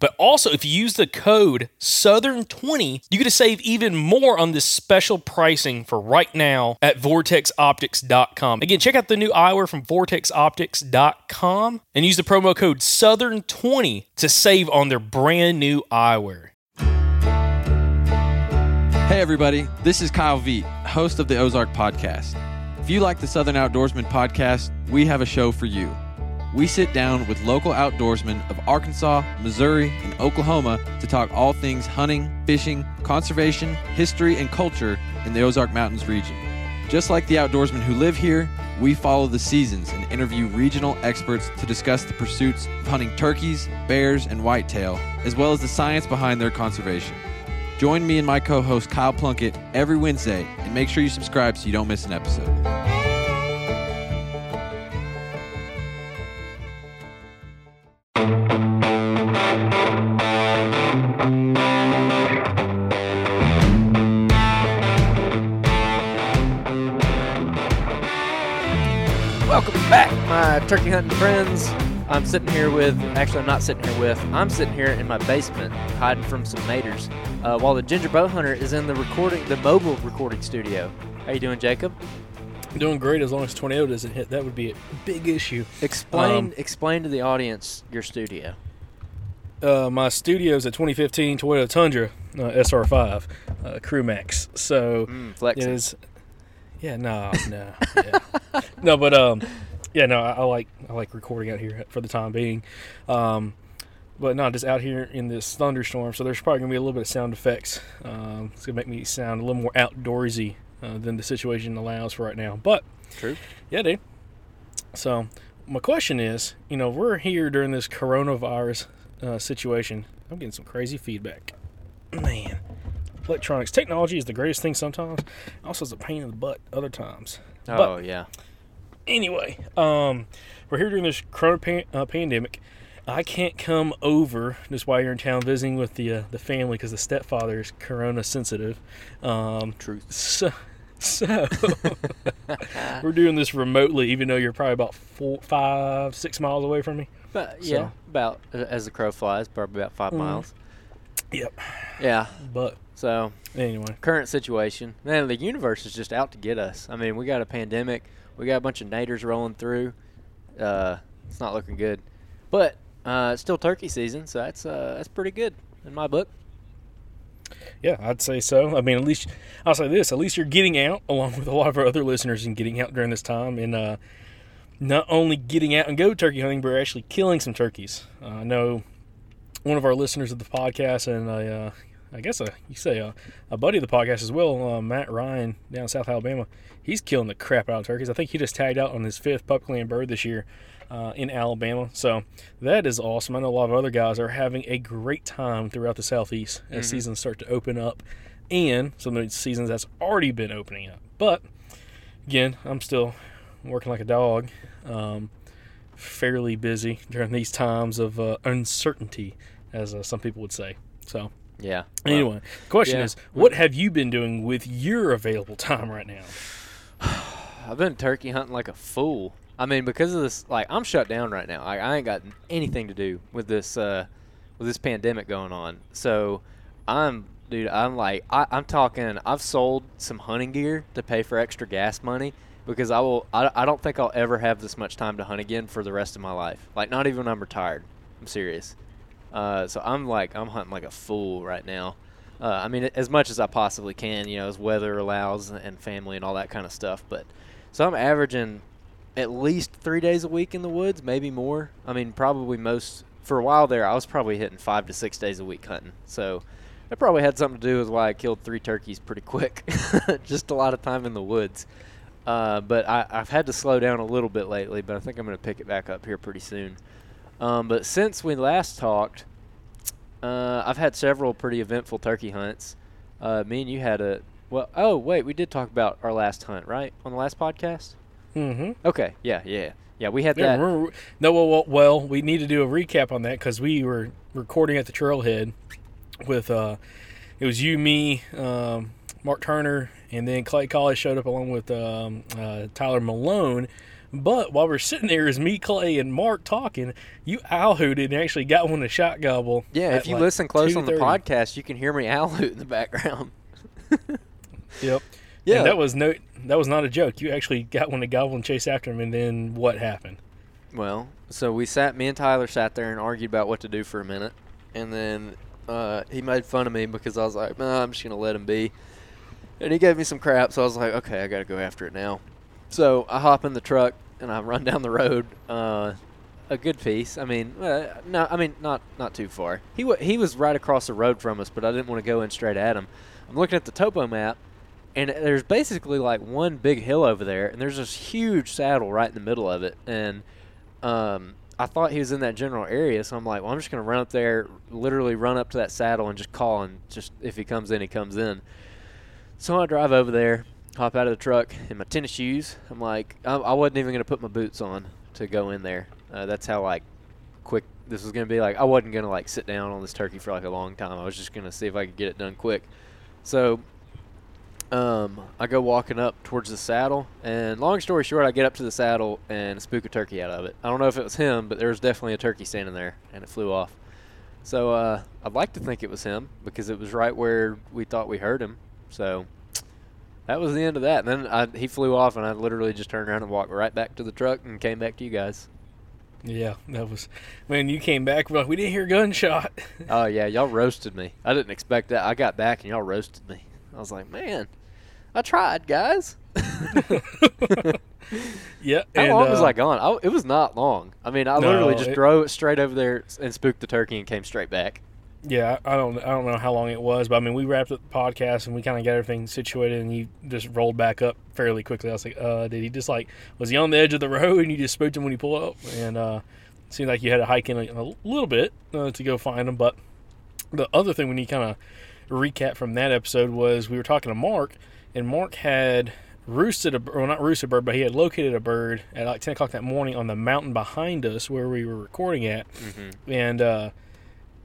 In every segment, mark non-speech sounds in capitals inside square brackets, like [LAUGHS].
But also, if you use the code Southern20, you get to save even more on this special pricing for right now at vortexoptics.com. Again, check out the new eyewear from vortexoptics.com and use the promo code Southern20 to save on their brand new eyewear. Hey, everybody, this is Kyle Veet, host of the Ozark Podcast. If you like the Southern Outdoorsman podcast, we have a show for you. We sit down with local outdoorsmen of Arkansas, Missouri, and Oklahoma to talk all things hunting, fishing, conservation, history, and culture in the Ozark Mountains region. Just like the outdoorsmen who live here, we follow the seasons and interview regional experts to discuss the pursuits of hunting turkeys, bears, and whitetail, as well as the science behind their conservation. Join me and my co host Kyle Plunkett every Wednesday and make sure you subscribe so you don't miss an episode. Welcome back, my turkey hunting friends. I'm sitting here with, actually, I'm not sitting here with, I'm sitting here in my basement hiding from some maters uh, while the Ginger Bow Hunter is in the recording, the mobile recording studio. How you doing, Jacob? Doing great as long as tornado doesn't hit. That would be a big issue. Explain, Um, explain to the audience your studio. Uh, my is a 2015 Toyota Tundra uh, SR5 uh, Crew Max. So Mm, it is. Yeah, no, no, yeah. [LAUGHS] no, but um, yeah, no, I, I like I like recording out here for the time being, um, but no, just out here in this thunderstorm. So there's probably gonna be a little bit of sound effects. Um, it's gonna make me sound a little more outdoorsy uh, than the situation allows for right now. But True. yeah, dude. So my question is, you know, we're here during this coronavirus uh, situation. I'm getting some crazy feedback. [CLEARS THROAT] Man, electronics technology is the greatest thing sometimes. Also, it's a pain in the butt other times. Oh, yeah. Anyway, um, we're here during this corona pan- uh, pandemic. I can't come over just while you're in town visiting with the uh, the family because the stepfather is corona sensitive. Um, Truth. so, so [LAUGHS] we're doing this remotely, even though you're probably about four, five, six miles away from me. But, yeah, So- about, as the crow flies, probably about 5 Mhm. miles. Yep. Yeah. But So, anyway, current situation, man, the universe is just out to get us. I mean, we got a pandemic, we got a bunch of naders rolling through. Uh, it's not looking good, but uh, it's still turkey season, so that's uh, that's pretty good in my book. Yeah, I'd say so. I mean, at least I'll say this: at least you're getting out, along with a lot of our other listeners, and getting out during this time, and uh, not only getting out and go turkey hunting, but actually killing some turkeys. Uh, I know one of our listeners of the podcast and a, uh, I guess a you say a, a buddy of the podcast as well, uh, Matt Ryan down in South Alabama. He's killing the crap out of turkeys. I think he just tagged out on his fifth public land bird this year uh, in Alabama. So that is awesome. I know a lot of other guys are having a great time throughout the southeast as seasons start to open up, and some of the seasons that's already been opening up. But again, I'm still working like a dog. Um, fairly busy during these times of uh, uncertainty, as uh, some people would say. So, Yeah. anyway, the question yeah. is, what have you been doing with your available time right now? [SIGHS] I've been turkey hunting like a fool. I mean, because of this, like I'm shut down right now. I, I ain't got anything to do with this uh, with this pandemic going on. So I'm, dude. I'm like, I, I'm talking. I've sold some hunting gear to pay for extra gas money because I will. I, I don't think I'll ever have this much time to hunt again for the rest of my life. Like not even when I'm retired. I'm serious. Uh, so I'm like, I'm hunting like a fool right now. Uh, I mean, as much as I possibly can, you know, as weather allows and family and all that kind of stuff. But so I'm averaging at least three days a week in the woods, maybe more. I mean, probably most for a while there. I was probably hitting five to six days a week hunting. So that probably had something to do with why I killed three turkeys pretty quick. [LAUGHS] Just a lot of time in the woods. Uh, but I, I've had to slow down a little bit lately. But I think I'm going to pick it back up here pretty soon. Um, but since we last talked, uh, I've had several pretty eventful turkey hunts. Uh, me and you had a well. Oh wait, we did talk about our last hunt, right, on the last podcast. Mm-hmm. Okay, yeah, yeah, yeah. We had Yeah, that. we're, no, well, well, well, we need to do a recap on that because we were recording at the Trailhead with uh, it was you, me, um, Mark Turner, and then Clay Collins showed up along with um, uh, Tyler Malone. But while we're sitting there, is me, Clay, and Mark talking. You owl hooted and actually got one to shot gobble. Yeah, if you like listen close on the podcast, you can hear me owl hoot in the background. [LAUGHS] Yep. Yeah. And that was no, that was not a joke. You actually got one to gobble and chase after him, and then what happened? Well, so we sat, me and Tyler sat there and argued about what to do for a minute, and then uh, he made fun of me because I was like, nah, I'm just gonna let him be, and he gave me some crap. So I was like, okay, I gotta go after it now. So I hop in the truck and I run [LAUGHS] down the road, uh, a good piece. I mean, uh, no, I mean not not too far. He wa he was right across the road from us, but I didn't want to go in straight at him. I'm looking at the topo map, and there's basically like one big hill over there, and there's this huge saddle right in the middle of it, and um, I thought he was in that general area, so I'm like, well, I'm just gonna run up there, literally run up to that saddle and just call, and just if he comes in, he comes in. So I drive over there, hop out of the truck in my tennis shoes. I'm like, I, I wasn't even gonna put my boots on to go in there. Uh, that's how like quick this was gonna be. Like I wasn't gonna like sit down on this turkey for like a long time. I was just gonna see if I could get it done quick. So um, I go walking up towards the saddle, and long story short, I get up to the saddle and spook a turkey out of it. I don't know if it was him, but there was definitely a turkey standing there, and it flew off. So uh, I'd like to think it was him because it was right where we thought we heard him. So that was the end of that. And then I, he flew off, and I literally just turned around and walked right back to the truck and came back to you guys. Yeah, that was when you came back. We're like, we didn't hear gunshot. Oh yeah, y'all [LAUGHS] roasted me. I didn't expect that. I got back and y'all roasted me. I was like, man, I tried, guys. [LAUGHS] yeah. How and, long was uh, I gone? I, it was not long. I mean, I No, literally just it- drove straight over there and spooked the turkey and came straight back. Yeah, I don't, I don't know how long it was, but I mean, we wrapped up the podcast and we kind of got everything situated, and you just rolled back up fairly quickly. I was like, uh, did he just like was he on the edge of the [LAUGHS] road and you just spooked him when he pulled up? And uh, it seemed like you had to hike in a, a little bit uh, to go find him. But the other thing we need kind of recap from that episode was we were talking to Mark, and Mark had roosted a well not roosted a bird, but he had located a bird at like ten o'clock that morning on the mountain behind us where we were recording at, and uh,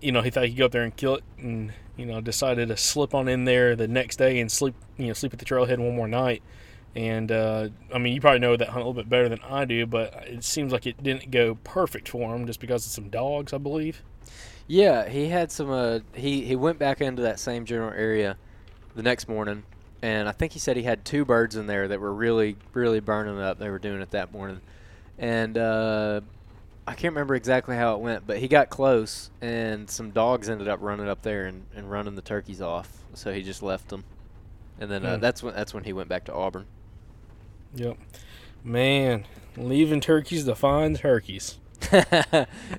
you know he thought he could go up there and kill it, and you know decided to slip on in there the next day and sleep you know sleep at the trailhead one more night. And uh, I mean, you probably know that hunt a little bit better than I do, but it seems like it didn't go perfect for him just because of some dogs, I believe. Yeah, he had some. Uh, he he went back into that same general area the next morning, and I think he said he had two birds in there that were really really burning up. They were doing it that morning, and uh, I can't remember exactly how it went, but he got close, and some dogs ended up running up there and, and running the turkeys off. So he just left them, and then uh, Hmm. that's when that's when he went back to Auburn. Yep. Man, leaving turkeys to find turkeys. [LAUGHS]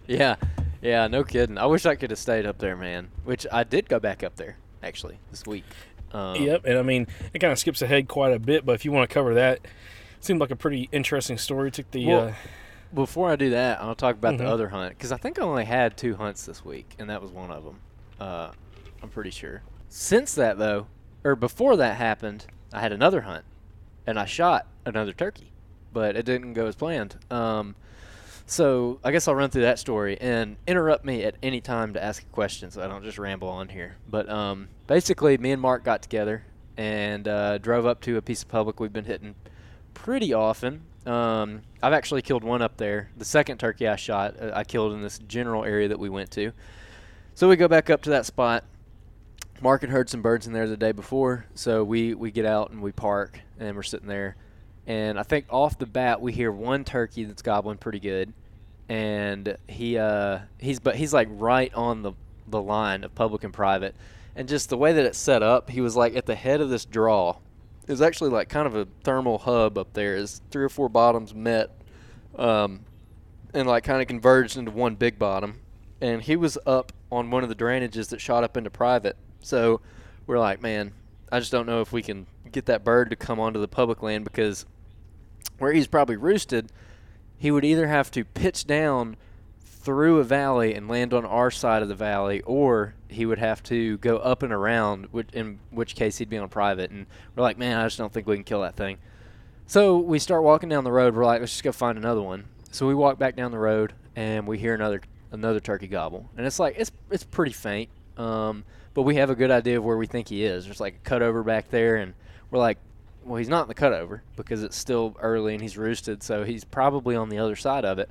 yeah, yeah, no kidding. I wish I could have stayed up there, man. Which I did go back up there. actually this week. Um, Yep, and I mean it kind of skips ahead quite a bit, but if you want to cover that, it seemed like a pretty interesting story. Took the Well, uh, Before I do that, I'll talk about Mhm. the other hunt because I think I only had two hunts this week, and that was one of them. Uh, I'm pretty sure. Since that though, or before that happened, I had another hunt, and I shot another turkey, but it didn't go as planned. Um, so I guess I'll run through that story and interrupt me at any time to ask a question, so I don't just ramble on here. But um, basically, me and Mark got together and uh, drove up to a piece of public we've been hitting pretty often. Um, I've actually killed one up there. The second turkey I shot, uh, I killed in this general area that we went to. So we go back up to that spot. Mark had heard some birds in there the day before, so we, we get out and we park and we're sitting there. And I think off the bat we hear one turkey that's gobbling pretty good, and he uh, he's but he's like right on the the line of public and private, and just the way that it's set up, he was like at the head of this draw. It was actually like kind of a thermal hub up there. As three or four bottoms met, um, and like kind of converged into one big bottom, and he was up on one of the drainages that shot up into private. So we're like, man, I just don't know if we can get that bird to come onto the public land because where he's probably roosted, he would either have to pitch down through a valley and land on our side of the valley, or he would have to go up and around, which, in which case he'd be on private. And we're like, man, I just don't think we can kill that thing. So we start walking down the road. We're like, let's just go find another one. So we walk back down the road, and we hear another another turkey gobble, and it's like it's it's pretty faint, um, but we have a good idea of where we think he is. There's like a cutover back there, and we're like, well, he's not in the cutover because it's still early and he's roosted, so he's probably on the other side of it.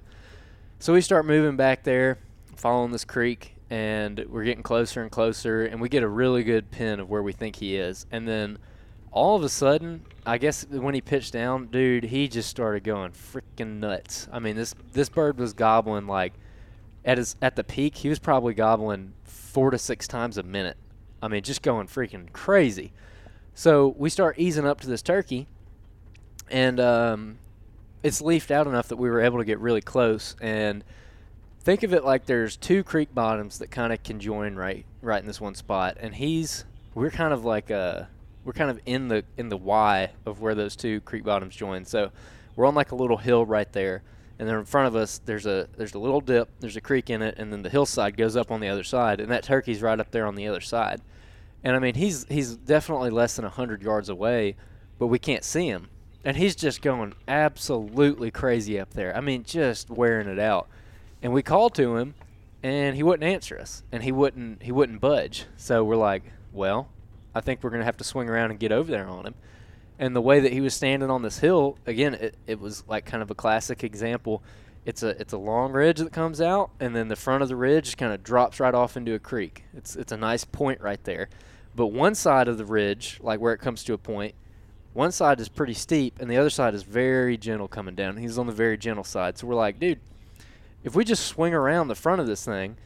So we start moving back there, following this creek, and we're getting closer and closer, and we get a really good pin of where we think he is. And then all of a sudden, I guess when he pitched down, dude, he just started going freaking nuts. I mean, this this bird was gobbling like at his at the peak, he was probably gobbling four to six times a minute. I mean, just going freaking crazy. So we start easing up to this turkey, and um, it's leafed out enough that we were able to get really close. And think of it like there's two creek bottoms that kind of conjoin right right in this one spot, and he's we're kind of like a we're kind of in the in the Y of where those two creek bottoms join. So we're on like a little hill right there, and then in front of us there's a there's a little dip, there's a creek in it, and then the hillside goes up on the other side, and that turkey's right up there on the other side. And I mean he's he's definitely less than hundred yards away, but we can't see him, and he's just going absolutely crazy up there. I mean just wearing it out. And we called to him, and he wouldn't answer us, and he wouldn't he wouldn't budge. So we're like, well, I think we're gonna have to swing around and get over there on him. And the way that he was standing on this hill, again, it, it was like kind of a classic example. It's a it's a long ridge that comes out, and then the front of the ridge kind of drops right off into a creek. It's it's a nice point right there. But one side of the ridge, like where it comes to a point, one side is pretty steep, and the other side is very gentle coming down. He's on the very gentle side. So we're like, dude, if we just swing around the front of this thing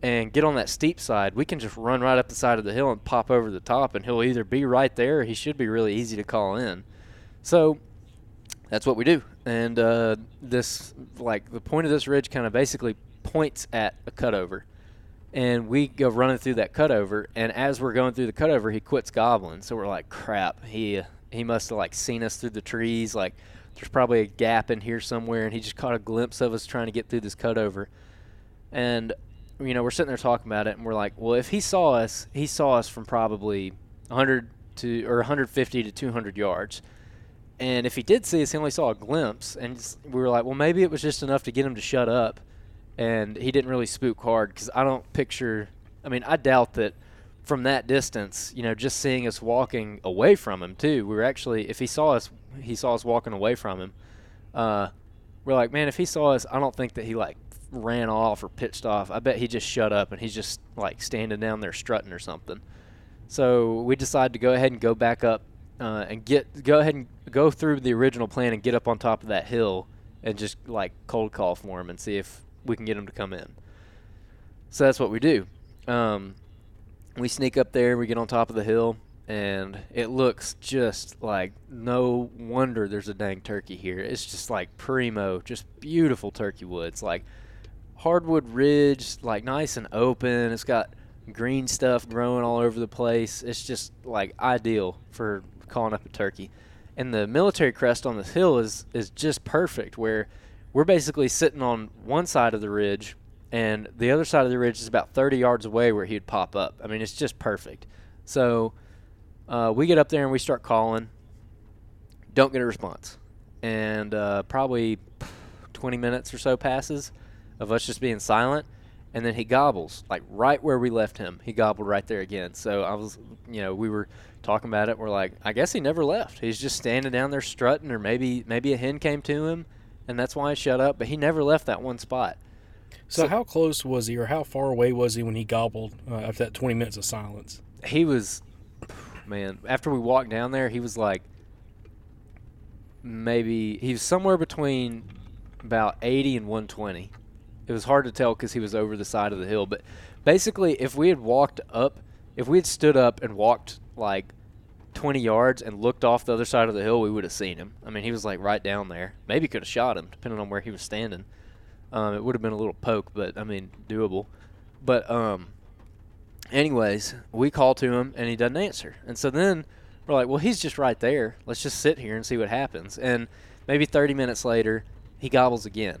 and get on that steep side, we can just run right up the side of the hill and pop over the top, and he'll either be right there or he should be really easy to call in. So that's what we do. And uh, this, like, the point of this ridge kind of basically points at a cutover. And we go running through that cutover, and as we're going through the cutover, he quits gobbling. So we're like, crap, he he must have like seen us through the trees. Like, there's probably a gap in here somewhere, and he just caught a glimpse of us trying to get through this cutover. And you know, we're sitting there talking about it, and we're like, well, if he saw us, he saw us from probably 100 to or 150 to 200 yards. And if he did see us, he only saw a glimpse, and we were like, well, maybe it was just enough to get him to shut up, and he didn't really spook hard because I don't picture. I mean, I doubt that from that distance, you know, just seeing us walking away from him too. We were actually, if he saw us, he saw us walking away from him. Uh, we're like, man, if he saw us, I don't think that he like ran off or pitched off. I bet he just shut up and he's just like standing down there strutting or something. So we decided to go ahead and go back up uh, and get go ahead and go through the original plan and get up on top of that hill and just like cold call for him and see if we can get him to come in. So that's what we do. Um, we sneak up there, we get on top of the hill, and it looks just like no wonder there's a dang turkey here. It's just like primo, just beautiful turkey woods, like hardwood ridge, like nice and open. It's got green stuff growing all over the place. It's just like ideal for calling up a turkey. And the military crest on this hill is is just perfect where we're basically sitting on one side of the ridge and the other side of the ridge is about 30 yards away where he'd pop up. I mean, it's just perfect. So uh, we get up there and we start calling. Don't get a response. And uh, probably 20 minutes or so passes of us just being silent. And then he gobbles, like right where we left him. He gobbled right there again. So I was, you know, we were talking about it. We're like, I guess he never left. He's just standing down there strutting, or maybe maybe a hen came to him, and that's why I shut up. But he never left that one spot. So, So- how close was he, or how far away was he when he gobbled uh, after that 20 minutes of silence? he was man after we walked down there he was like maybe he was somewhere between about 80 and 120 it was hard to tell because he was over the side of the hill but basically if we had walked up if we had stood up and walked like 20 yards and looked off the other side of the hill we would have seen him i mean he was like right down there maybe could have shot him depending on where he was standing um, it would have been a little poke but i mean doable but um anyways, we call to him and he doesn't answer. And so then we're like, well, he's just right there. Let's just sit here and see what happens. And maybe 30 minutes later, he gobbles again.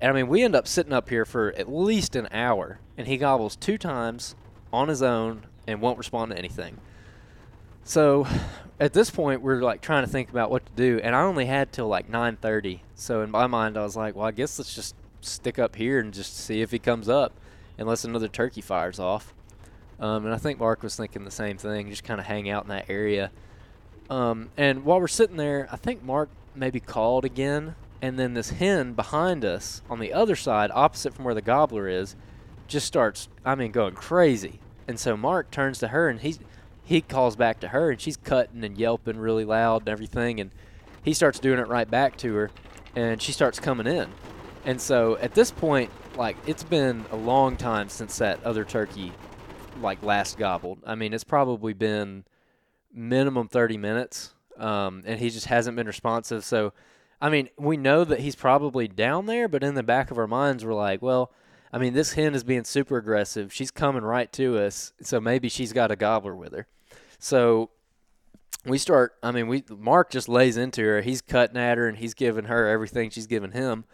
And I mean, we end up sitting up here for at least an hour, and he gobbles two times on his own and won't respond to anything. So at this point, we're like trying to think about what to do, and I only had till like 9:30. So in my mind, I was like, well, I guess let's just stick up here and just see if he comes up, unless another turkey fires off. Um, and I think Mark was thinking the same thing, just kind of hang out in that area. Um, and while we're sitting there, I think Mark maybe called again, and then this hen behind us on the other side, opposite from where the gobbler is, just starts, I mean, going crazy. And so Mark turns to her, and he's he calls back to her, and she's cutting and yelping really loud and everything, and he starts doing it right back to her, and she starts coming in. And so at this point, like it's been a long time since that other turkey like last gobbled. I mean, it's probably been minimum 30 minutes, um, and he just hasn't been responsive. So, I mean, we know that he's probably down there, but in the back of our minds, we're like, well, I mean, this hen is being super aggressive. She's coming right to us, so maybe she's got a gobbler with her. So we start. I mean, we Mark just lays into her. He's cutting at her, and he's giving her everything she's giving him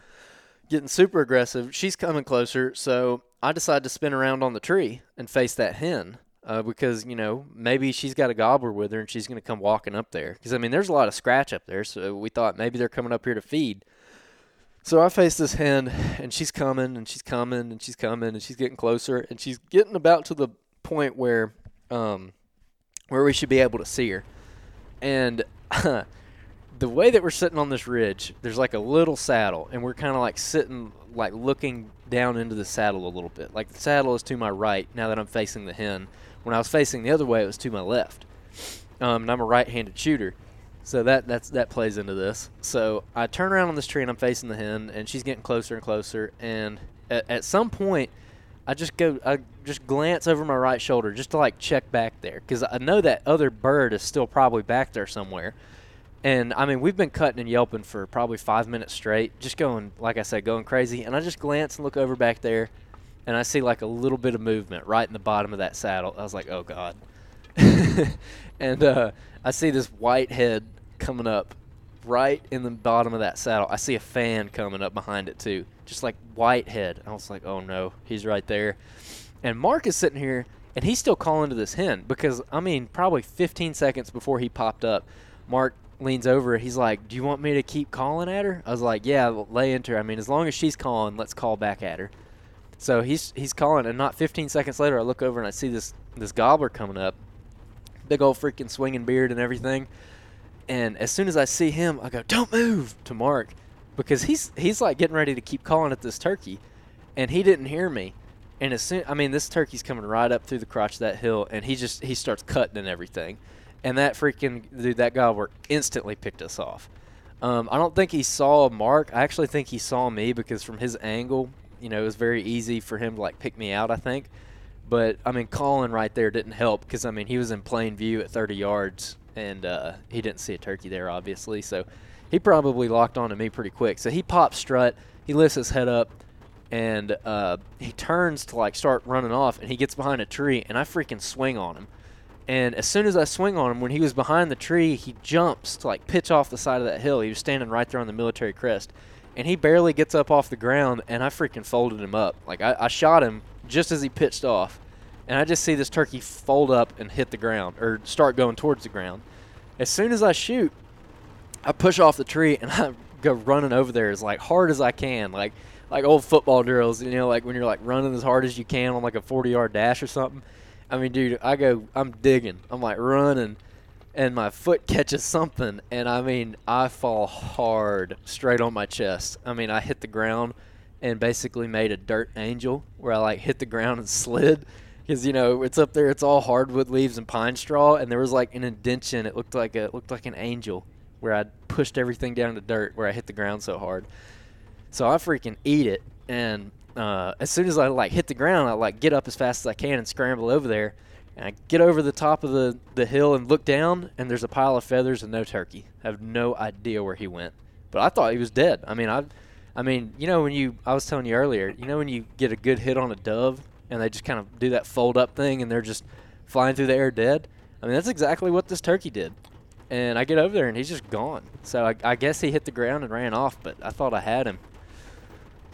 getting super aggressive. She's coming closer, so I decide to spin around on the tree and face that hen uh, because you know maybe she's got a gobbler with her and she's going to come walking up there. Because I mean, there's a lot of scratch up there, so we thought maybe they're coming up here to feed. So I face this hen, and she's coming, and she's coming, and she's coming, and she's getting closer, and she's getting about to the point where, um, where we should be able to see her, and. [LAUGHS] the way that we're sitting on this ridge, there's like a little saddle, and we're kind of like sitting, like looking down into the saddle a little bit. Like the saddle is to my right now that I'm facing the hen. When I was facing the other way, it was to my left. Um, and I'm a right-handed shooter, so that that's that plays into this. So I turn around on this tree and I'm facing the hen, and she's getting closer and closer. And at, at some point, I just go, I just glance over my right shoulder just to like check back there, because I know that other bird is still probably back there somewhere. And I mean, we've been cutting and yelping for probably five minutes straight, just going, like I said, going crazy. And I just glance and look over back there, and I see like a little bit of movement right in the bottom of that saddle. I was like, oh God. [LAUGHS] and uh, I see this white head coming up right in the bottom of that saddle. I see a fan coming up behind it too, just like white head. I was like, oh no, he's right there. And Mark is sitting here, and he's still calling to this hen because I mean, probably 15 seconds before he popped up, Mark leans over. He's like, "Do you want me to keep calling at her?" I was like, "Yeah, lay into her. I mean, as long as she's calling, let's call back at her." So he's he's calling, and not 15 seconds later, I look over and I see this this gobbler coming up, big old freaking swinging beard and everything. And as soon as I see him, I go, "Don't move!" to Mark, because he's he's like getting ready to keep calling at this turkey, and he didn't hear me. And as soon, I mean, this turkey's coming right up through the crotch of that hill, and he just he starts cutting and everything and that freaking dude, that gobbler instantly picked us off. Um, I don't think he saw Mark. I actually think he saw me because from his angle, you know, it was very easy for him to like pick me out. I think, but I mean, calling right there didn't help because I mean he was in plain view at 30 yards and uh, he didn't see a turkey there, obviously. So he probably locked onto me pretty quick. So he pops strut. He lifts his head up, and uh, he turns to like start running off, and he gets behind a tree, and I freaking swing on him. And as soon as I swing on him, when he was behind the tree, he jumps to like pitch off the side of that hill. He was standing right there on the military crest, and he barely gets up off the ground, and I freaking folded him up. Like I, I shot him just as he pitched off, and I just see this turkey fold up and hit the ground or start going towards the ground. As soon as I shoot, I push off the tree and [LAUGHS] I go running over there as like hard as I can, like like old football drills, you know, like when you're like running as hard as you can on like a 40 yard dash or something. I mean, dude, I go, I'm digging, I'm like running, and my foot catches something, and I mean, I fall hard straight on my chest. I mean, I hit the ground and basically made a dirt angel where I like hit the ground and [LAUGHS] slid because you know it's up there. It's all hardwood leaves and pine straw, and there was like an indention. It looked like a it looked like an angel where I pushed everything down to dirt where I hit the ground so hard. So I freaking eat it, and uh, as soon as I like hit the ground, I like get up as fast as I can and scramble over there. And I get over the top of the, the hill and look down, and there's a pile of feathers and no turkey. I have no idea where he went, but I thought he was dead. I mean, I, I mean, you know, when you I was telling you earlier, you know, when you get a good hit on a dove and they just kind of do that fold up thing and they're just flying through the air dead. I mean, that's exactly what this turkey did. And I get over there and he's just gone. So I, I guess he hit the ground and ran off, but I thought I had him.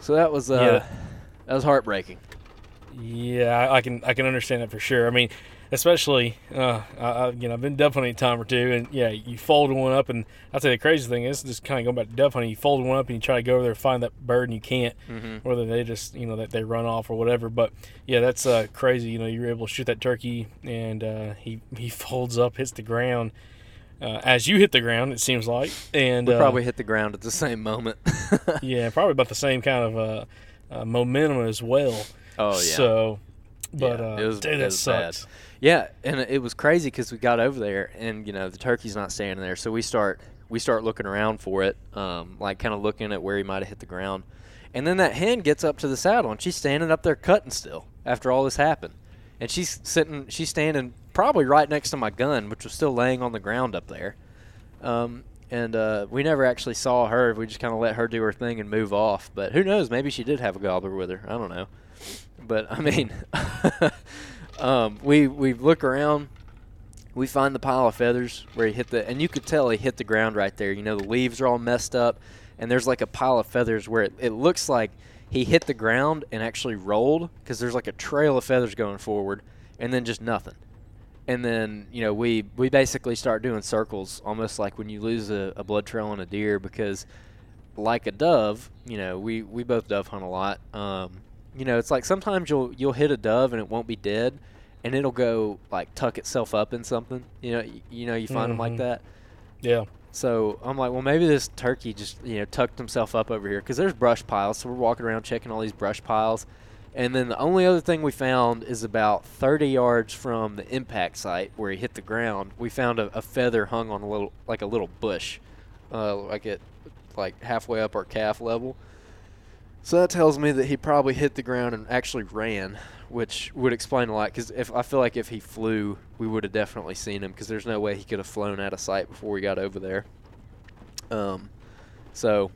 So that was uh, Yeah. that was heartbreaking. Yeah, I- can I can understand that for sure. I mean, especially uh, I, I, you know I've been dove hunting a time or two, and yeah, you fold one up, and I'll tell you the crazy thing is just kind of going back to dove hunting. You fold one up and you try to go over there and find that bird, and you can't. Mhm. Whether they just you know that they run off or whatever, but yeah, that's uh, crazy. You know, you were able to shoot that turkey, and uh, he he [LAUGHS] folds up, hits the ground. Uh, as you hit the ground, it seems like, and We uh, probably hit the ground at the same moment. [LAUGHS] yeah, probably about the same kind of uh, uh, momentum as well. oh yeah. So, but Yeah, uh, it was- dude, it that was bad. sucks. Yeah, and it was crazy because we got over there, and you know the turkey's not standing there, so we start we start looking around for it, um, like kind of looking at where he might have hit the ground, and then that hen gets up to the saddle, and she's standing up there cutting still after all this happened, and she's sitting, she's standing probably right next to my gun, which was still laying on the ground up there, um, and uh, we never actually saw her. We just kind of let her do her thing and move off. But who knows? Maybe she did have a gobbler with her. I don't know. But I mean, [LAUGHS] um, we we look around. We find the pile of feathers where he hit the, and you could tell he hit the ground right there. You know, the leaves are all messed up, and there's like a pile of feathers where it, it looks like he hit the ground and actually rolled because there's like a trail of feathers going forward, and then just nothing. And then you know we we basically start doing circles, almost like when you lose a, a blood trail on a deer, because like a dove, you know, we, we both dove hunt a lot. Um, you know, it's like sometimes you'll you'll hit a dove and it won't be dead, and it'll go like tuck itself up in something. You know, y- you know, you find them like that. Yeah. So I'm like, well, maybe this turkey just you know tucked himself up over here because there's brush piles. So we're walking around checking all these brush piles, and then the only other thing we found is about 30 yards from the impact site where he hit the ground. We found a, a feather hung on a little like a little bush, uh, like it like halfway up our calf level. So that tells me that he probably hit the ground and actually ran, which would explain a lot. Because if I feel like if he flew, we would have definitely seen him. Because there's no way he could have flown out of sight before we got over there. Um, so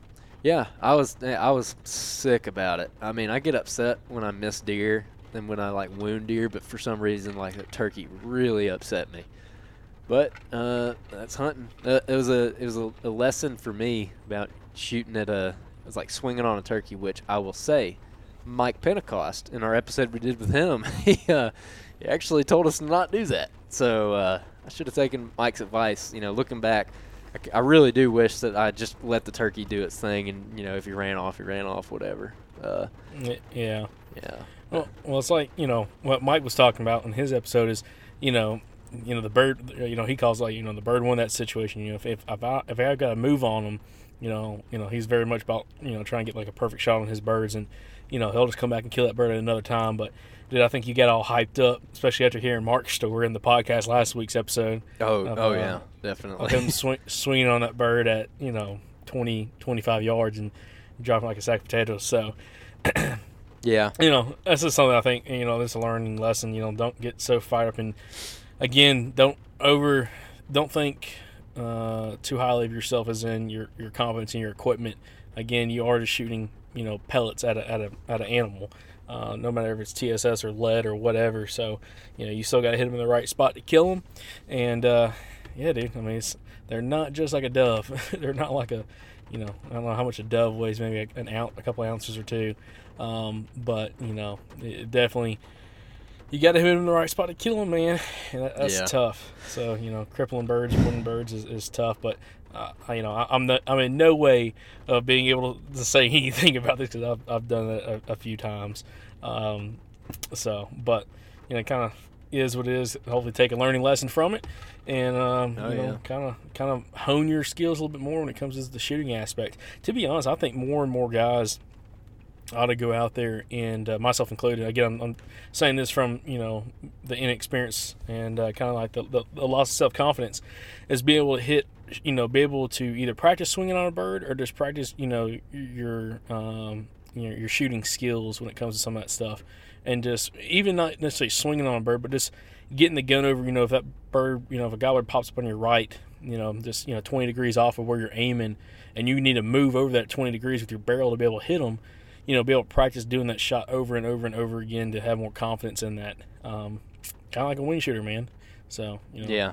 yeah, I was I was sick about it. I mean, I get upset when I miss deer and when I like wound deer, but for some reason, like a turkey really upset me. But uh, that's hunting. Uh, it was a it was a, a lesson for me about shooting at a. It was like swinging on a turkey, which I will say, Mike Pentecost in our episode we did with him, [LAUGHS] he uh, he actually told us to not do that. So uh, I should have taken Mike's advice. You know, looking back, I, I really do wish that I just let the turkey do its thing, and you know, if he ran off, he ran off, whatever. Uh, Yeah. yeah. Well, well, it's like you know what Mike was talking about in his episode is, you know, you know the bird. You know he calls like you know the bird won that situation. You know if if if I if I got to move on him, you know you know he's very much about you know trying to get like a perfect shot on his birds, and you know he'll just come back and kill that bird at another time. But dude, I think you got all hyped up, especially after hearing Mark's story in the podcast last week's episode. Oh, Of, oh uh, yeah, definitely. him [LAUGHS] swing, swinging on that bird at you know 20, 25 yards and dropping like a sack of potatoes. So [CLEARS THROAT] yeah. you know, that's just something I think, you know, this is a learning lesson. You know, don't get so fired up and again, don't over, don't think uh, too highly of yourself as in your, your confidence in your equipment. again, you are just shooting you know pellets at a at a at an animal. Uh, no matter if it's TSS or lead or whatever, so you know you still got to hit them in the right spot to kill them. And uh, yeah, dude, I mean it's, they're not just like a dove. [LAUGHS] they're not like a, you know, I don't know how much a dove weighs, maybe an ounce, a couple ounces or two. Um, but you know, it definitely you got to hit them in the right spot to kill them, man. And that, that's Yeah. tough. So you know, crippling birds, wooden birds is, is tough. But uh, you know, I, I'm the, I'm in no way of being able to say [LAUGHS] anything about this because I've, I've done it a, a few times. Um, so, but you know, kind of is what it is. Hopefully, take a learning lesson from it, and um, Oh, you know, kind of kind of hone your skills a little bit more when it comes to the shooting aspect. To be honest, I think more and more guys ought to go out there and uh, myself included. Again, I'm, I'm saying this from you know the inexperience and uh, kind of like the, the, the loss of self confidence is being able to hit. You know, be able to either practice swinging on a bird or just practice. You know your um, your, your shooting skills when it comes to some of that stuff, and just even not necessarily swinging on a bird, but just getting the gun over. You know, if that bird, you know, if a gobbler pops up on your right, you know, just you know, 20 degrees off of where you're aiming, and you need to move over that 20 degrees with your barrel to be able to hit them you know, be able to practice doing that shot over and over and over again to have more confidence in that. Um, kind of like a wing shooter, man. So, you know, Yeah.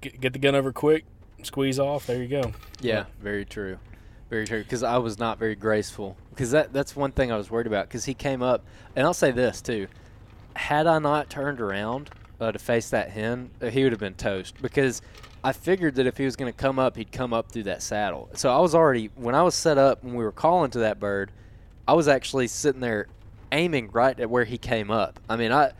get, get the gun over quick, squeeze off. There you go. Yeah, very true, very true. Because I was not very graceful. Because that that's one thing I was worried about. Because he came up, and I'll say this too: had I not turned around uh, to face that hen, uh, he would have been toast. Because I figured that if he was going to come up, he'd come up through that saddle. So I was already when I was set up when we were calling to that bird, I was actually sitting there aiming right at where he came up. I mean, I,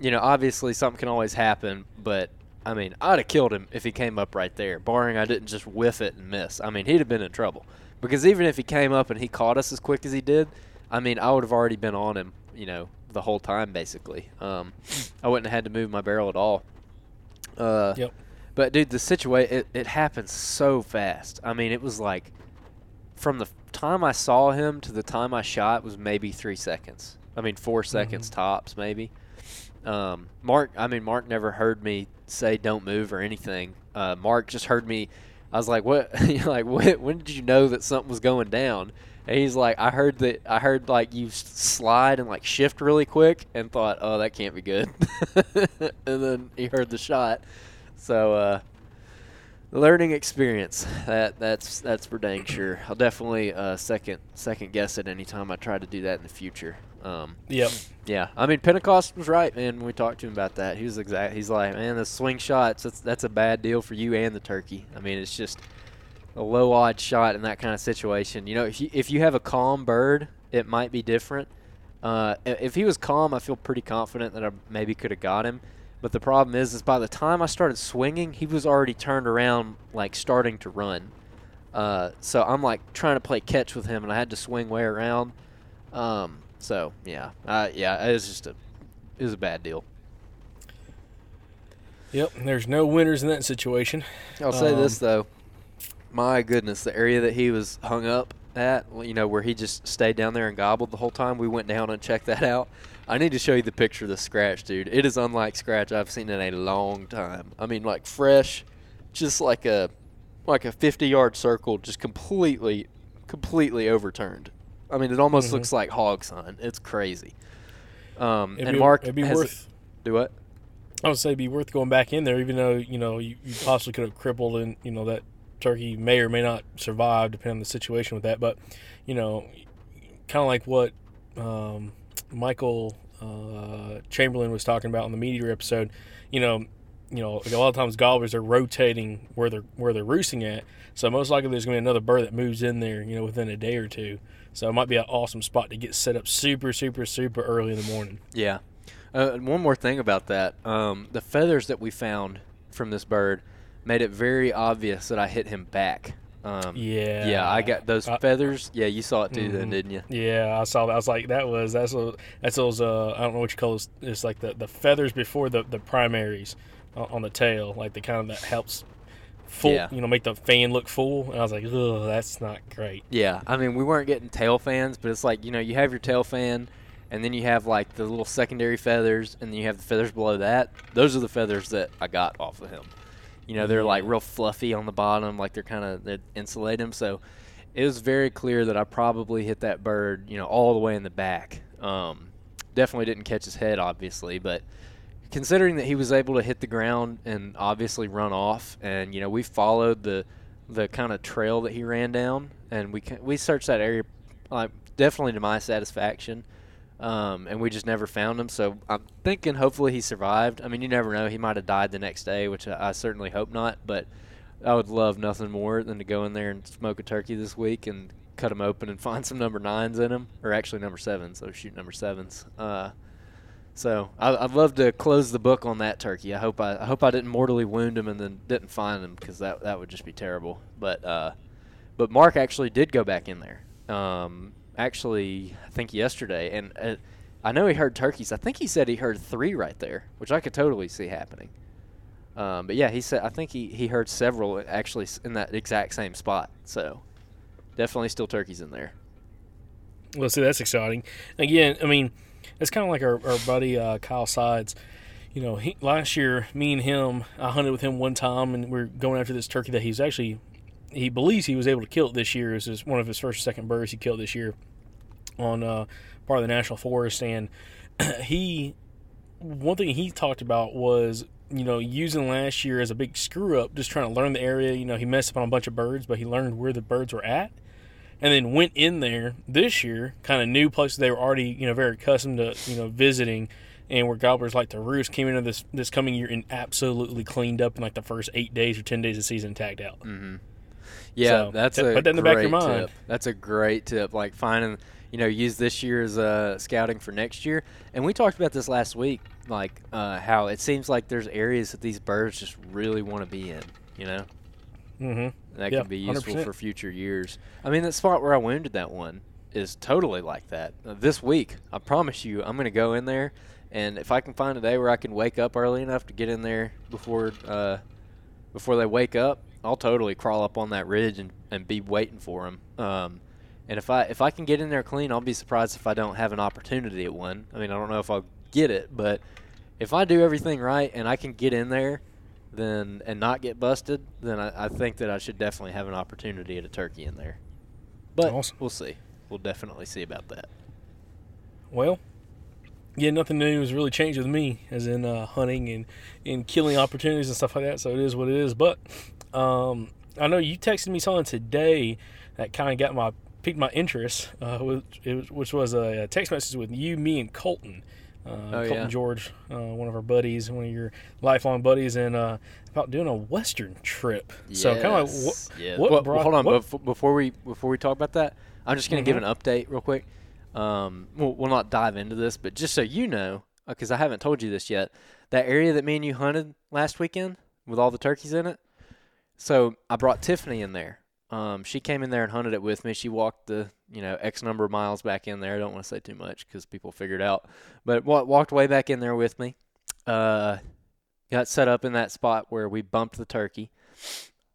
you know, obviously something can always happen, but I mean, I'd have killed him if he came up right there, barring I didn't just whiff it and miss. I mean, he'd have been in trouble. Because even if he came up and he caught us as quick as he did, I mean, I would have already been on him, you know, the whole time basically. Um, [SNIFFS] I wouldn't have had to move my barrel at all. Uh, Yep. But dude, the situation it, it happened so fast. I mean, it was like from the time I saw him to the time I shot was maybe three seconds. I mean, 4 seconds tops, maybe. Um, Mark, I mean, Mark never heard me say "don't move" or anything. Uh, Mark just heard me. I was like, "What?" [LAUGHS] Like, when, "When did you know that something was going down?" And he's like, "I heard that. I heard like you slide and like shift really quick, and thought, oh, that can't be good." [LAUGHS] and then he heard the shot. So, uh, learning experience. That that's that's for dang sure. I'll definitely uh, second second guess it anytime I try to do that in the future. Um, Yep. yeah, I mean Pentecost was right, man. When we talked to him about that, he was exact. He's like, man, the swing shots. That's that's a bad deal for you and the turkey. I mean, it's just a low odd shot in that kind of situation. You know, if you if you have a calm bird, it might be different. Uh, if he was calm, I feel pretty confident that I maybe could have got him. But the problem is, is by the time I started swinging, he was already turned around, like starting to run. Uh, so I'm like trying to play catch with him, and I had to swing way around. Um, so yeah, uh, yeah, it was just a, it was a bad deal. Yep. There's no winners in that situation. I'll say this Um, though, my goodness, the area that he was hung up at, you know, where he just stayed down there and gobbled the whole time. We went down and checked that out. I need to show you the picture of the scratch, dude. It is unlike scratch I've seen in a long time. I mean, like fresh, just like a like a 50 yard circle, just completely, completely overturned. I mean, it almost Mhm. looks like hog sign. It's crazy. Um, It'd and be, Mark it'd be a- worth. do what? I would say it'd be worth going back in there, even though you know you, you possibly could have crippled, and you know that turkey may or may not survive, depending on the situation with that. But you know, kind of like what um, Michael uh, Chamberlain was talking about in the MeatEater episode. You know, you know, a lot of times gobblers are rotating where they're where they're roosting at. So most likely there's going to be another bird that moves in there, you know, within a day or two. So it might be an awesome spot to get set up super, super, super early in the morning. Yeah. Uh, one more thing about that. Um, the feathers that we found from this bird made it very obvious that I hit him back. Um, Yeah. Yeah, I got those I- feathers. Yeah, you saw it too, then, Mhm. didn't you? Yeah, I saw that. I was like, that was that's a, that's those uh I don't know what you call those. It's like the, the feathers before the the primaries on, on the tail, like the kind of that helps full, Yeah. you know, make the fan look full. And I was like, ugh, that's not great. Yeah. I mean, we weren't getting tail fans, but it's like you know, you have your tail fan, and then you have like the little secondary feathers, and then you have the feathers below that. Those are the feathers that I got off of him. You know, they're like real fluffy on the bottom, like they're kind of they insulate them. So it was very clear that I probably hit that bird, you know, all the way in the back. Um, definitely didn't catch his head, obviously, but considering that he was able to hit the ground and obviously run off, and you know, we followed the the kind of trail that he ran down, and we we searched that area, like definitely to my satisfaction. Um, and we just never found him. So I'm thinking hopefully he survived. I mean, you never know. He might have died the next day, which I, I certainly hope not. But I would love nothing more than to go in there and smoke a turkey this week and cut him open and [LAUGHS] find some number nines in him, or actually number sevens. So shoot number sevens. Uh, so I, I'd love to close the book on that turkey. I hope I, I hope I didn't mortally wound him and then didn't find him because that that would just be terrible. But uh, but Mark actually did go back in there. Um, actually, I think yesterday, and uh, I know he heard turkeys. I think he said he heard three right there, which I could totally see happening. Um, but yeah, he said I think he, he heard several actually in that exact same spot. So definitely still turkeys in there. Well, see, that's exciting. Again, I mean, it's kind of like our, our buddy uh, Kyle Sides. You know, he, last year, me and him, I hunted with him one time, and we are going after this turkey that he's actually, he believes he was able to kill it this year. This is one of his first second birds he killed this year on uh, part of the national forest. And [CLEARS THROAT] he, one thing he talked about was, you know, using last year as a big screw up, just trying to learn the area. You know, he messed up on a bunch of birds, but he learned where the birds were at and then went in there this year, kind of new places they were already, you know, very accustomed to, you know, visiting, and where gobblers like to roost came into this this coming year and absolutely cleaned up in like the first eight days or ten days of season, tagged out. Yeah, So, that's t- a put that in the back of great your mind. tip. That's a great tip. Like finding, you know, use this year's uh, scouting for next year. And we talked about this last week, like uh, how it seems like there's areas that these birds just really want to be in. You know, Mm-hmm. that Yeah, can be useful 100%. for future years. I mean, that spot where I wounded that one is totally like that. Uh, this week, I promise you, I'm going to go in there, and if I can find a day where I can wake up early enough to get in there before uh, before they wake up, I'll totally crawl up on that ridge and, and be waiting for them. Um, and if I if I can get in there clean, I'll be surprised if I don't have an opportunity at one. I mean, I don't know if I'll get it, but if I do everything right and I can get in there, then and not get busted, then I, I think that I should definitely have an opportunity at a turkey in there. But Awesome. we'll see. We'll definitely see about that. Well, yeah, nothing new has really changed with me, as in uh, hunting and, and killing opportunities and stuff like that. So it is what it is. But um, I know you texted me something today that kind of got my piqued my interest, uh, which, was, which was a text message with you, me, and Colton. Uh, Colton yeah. George, uh, one of our buddies, one of your lifelong buddies, and uh, about doing a Western trip. So kind of like what, Yes, yes. what Well, brought, hold on, what- before, before we before we talk about that, I'm just going to give an update real quick. Um, we'll, we'll not dive into this, but just so you know, because I haven't told you this yet, that area that me and you hunted last weekend with all the turkeys in it. So I brought Tiffany in there. Um, she came in there and hunted it with me. She walked the you know X number of miles back in there. I don't want to say too much because people figured out, but wa- walked way back in there with me. Uh, got set up in that spot where we bumped the turkey,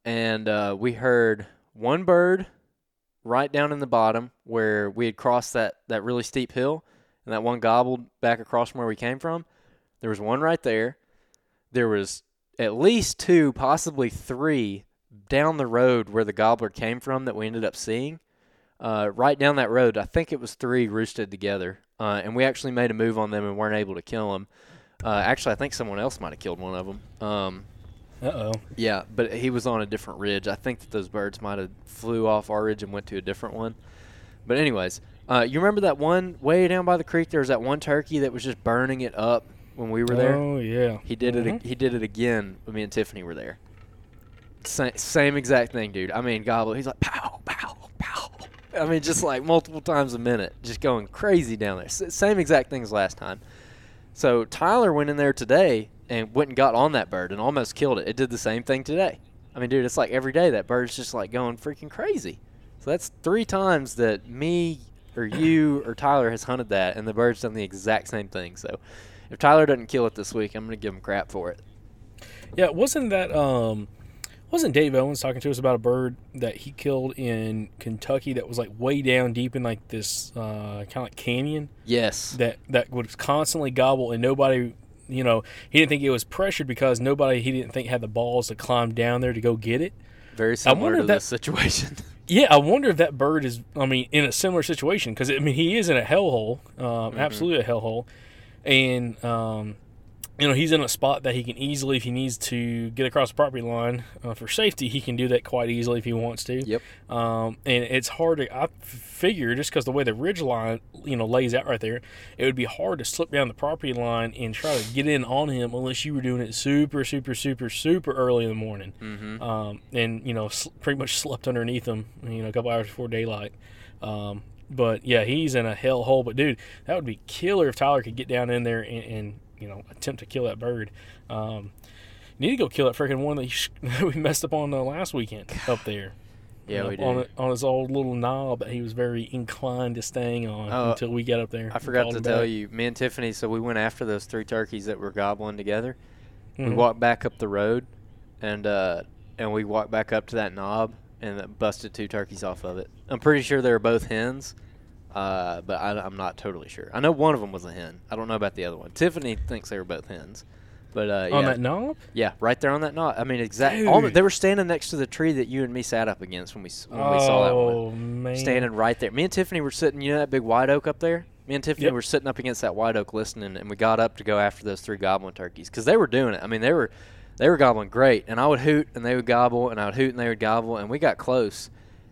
and uh, we heard one bird right down in the bottom where we had crossed that that really steep hill, and that one gobbled back across from where we came from. There was one right there. There was at least two, possibly three, down the road where the gobbler came from that we ended up seeing. Uh, right down that road, I think it was three roosted together, uh, and we actually made a move on them and weren't able to kill them. Uh, actually, I think someone else might have killed one of them. Um, Uh-oh. yeah, but he was on a different ridge. I think that those birds might have flew off our ridge and went to a different one. But anyways, uh, you remember that one way down by the creek? There was that one turkey that was just burning it up when we were there. Oh, yeah. He did it. Mhm. He did it again when me and Tiffany were there. Same, same exact thing, dude. I mean, gobble. He's like pow, pow, pow. I mean, just like multiple times a minute, just going crazy down there. S- same exact thing as last time. So Tyler went in there today and went and got on that bird and almost killed it. It did the same thing today. I mean, dude, it's like every day that bird's just like going freaking crazy. So that's three times that me or you or Tyler has hunted that, and the bird's done the exact same thing. So if Tyler doesn't kill it this week, I'm gonna give him crap for it. Yeah, wasn't that um wasn't Dave Owens talking to us about a bird that he killed in Kentucky that was like way down deep in like this uh kind of like canyon Yes. that that would constantly gobble and nobody you know he didn't think it was pressured because nobody he didn't think had the balls to climb down there to go get it. Very similar wonder to if that- this situation. [LAUGHS] Yeah, I wonder if that bird is. I mean, in a similar situation because I mean he is in a hellhole, um, absolutely a hellhole, and um, you know he's in a spot that he can easily, if he needs to get across the property line uh, for safety, he can do that quite easily if he wants to. Yep. Um, and it's hard to. I figure just because the way the ridge line, you know, lays out right there, it would be hard to slip down the property line and try to get in on him unless you were doing it super, super, super, super early in the morning. Mm-hmm. Um, and you know, pretty much slept underneath him. You know, a couple hours before daylight. Um, but yeah, he's in a hell hole. But dude, that would be killer if Tyler could get down in there and, and you know attempt to kill that bird. Um, you need to go kill that freaking one that, sh- [LAUGHS] that we messed up on uh, last weekend up there. Yeah, we on did. it- on his old little knob that he was very inclined to staying on Oh, until we got up there. I forgot to tell back. you, me and Tiffany. So we went after those three turkeys that were gobbling together. We Mhm. walked back up the road, and uh, and we walked back up to that knob and busted two turkeys off of it. I'm pretty sure they were both hens, uh, but I, am not totally sure. I know one of them was a hen. I don't know about the other one. Tiffany thinks they were both hens, but uh, yeah, on that knob. yeah, right there on that knob. I mean, exactly. Dude. they were standing next to the tree that you and me sat up against when we when we saw that one Oh man, standing right there. Me and Tiffany were sitting, you know that big white oak up there? Me and Tiffany Yep. were sitting up against that white oak listening, and we got up to go after those three goblin turkeys because they were doing it. I mean, they were they were gobbling great, and I would hoot and they would gobble, and I would hoot and they would gobble, and we got close.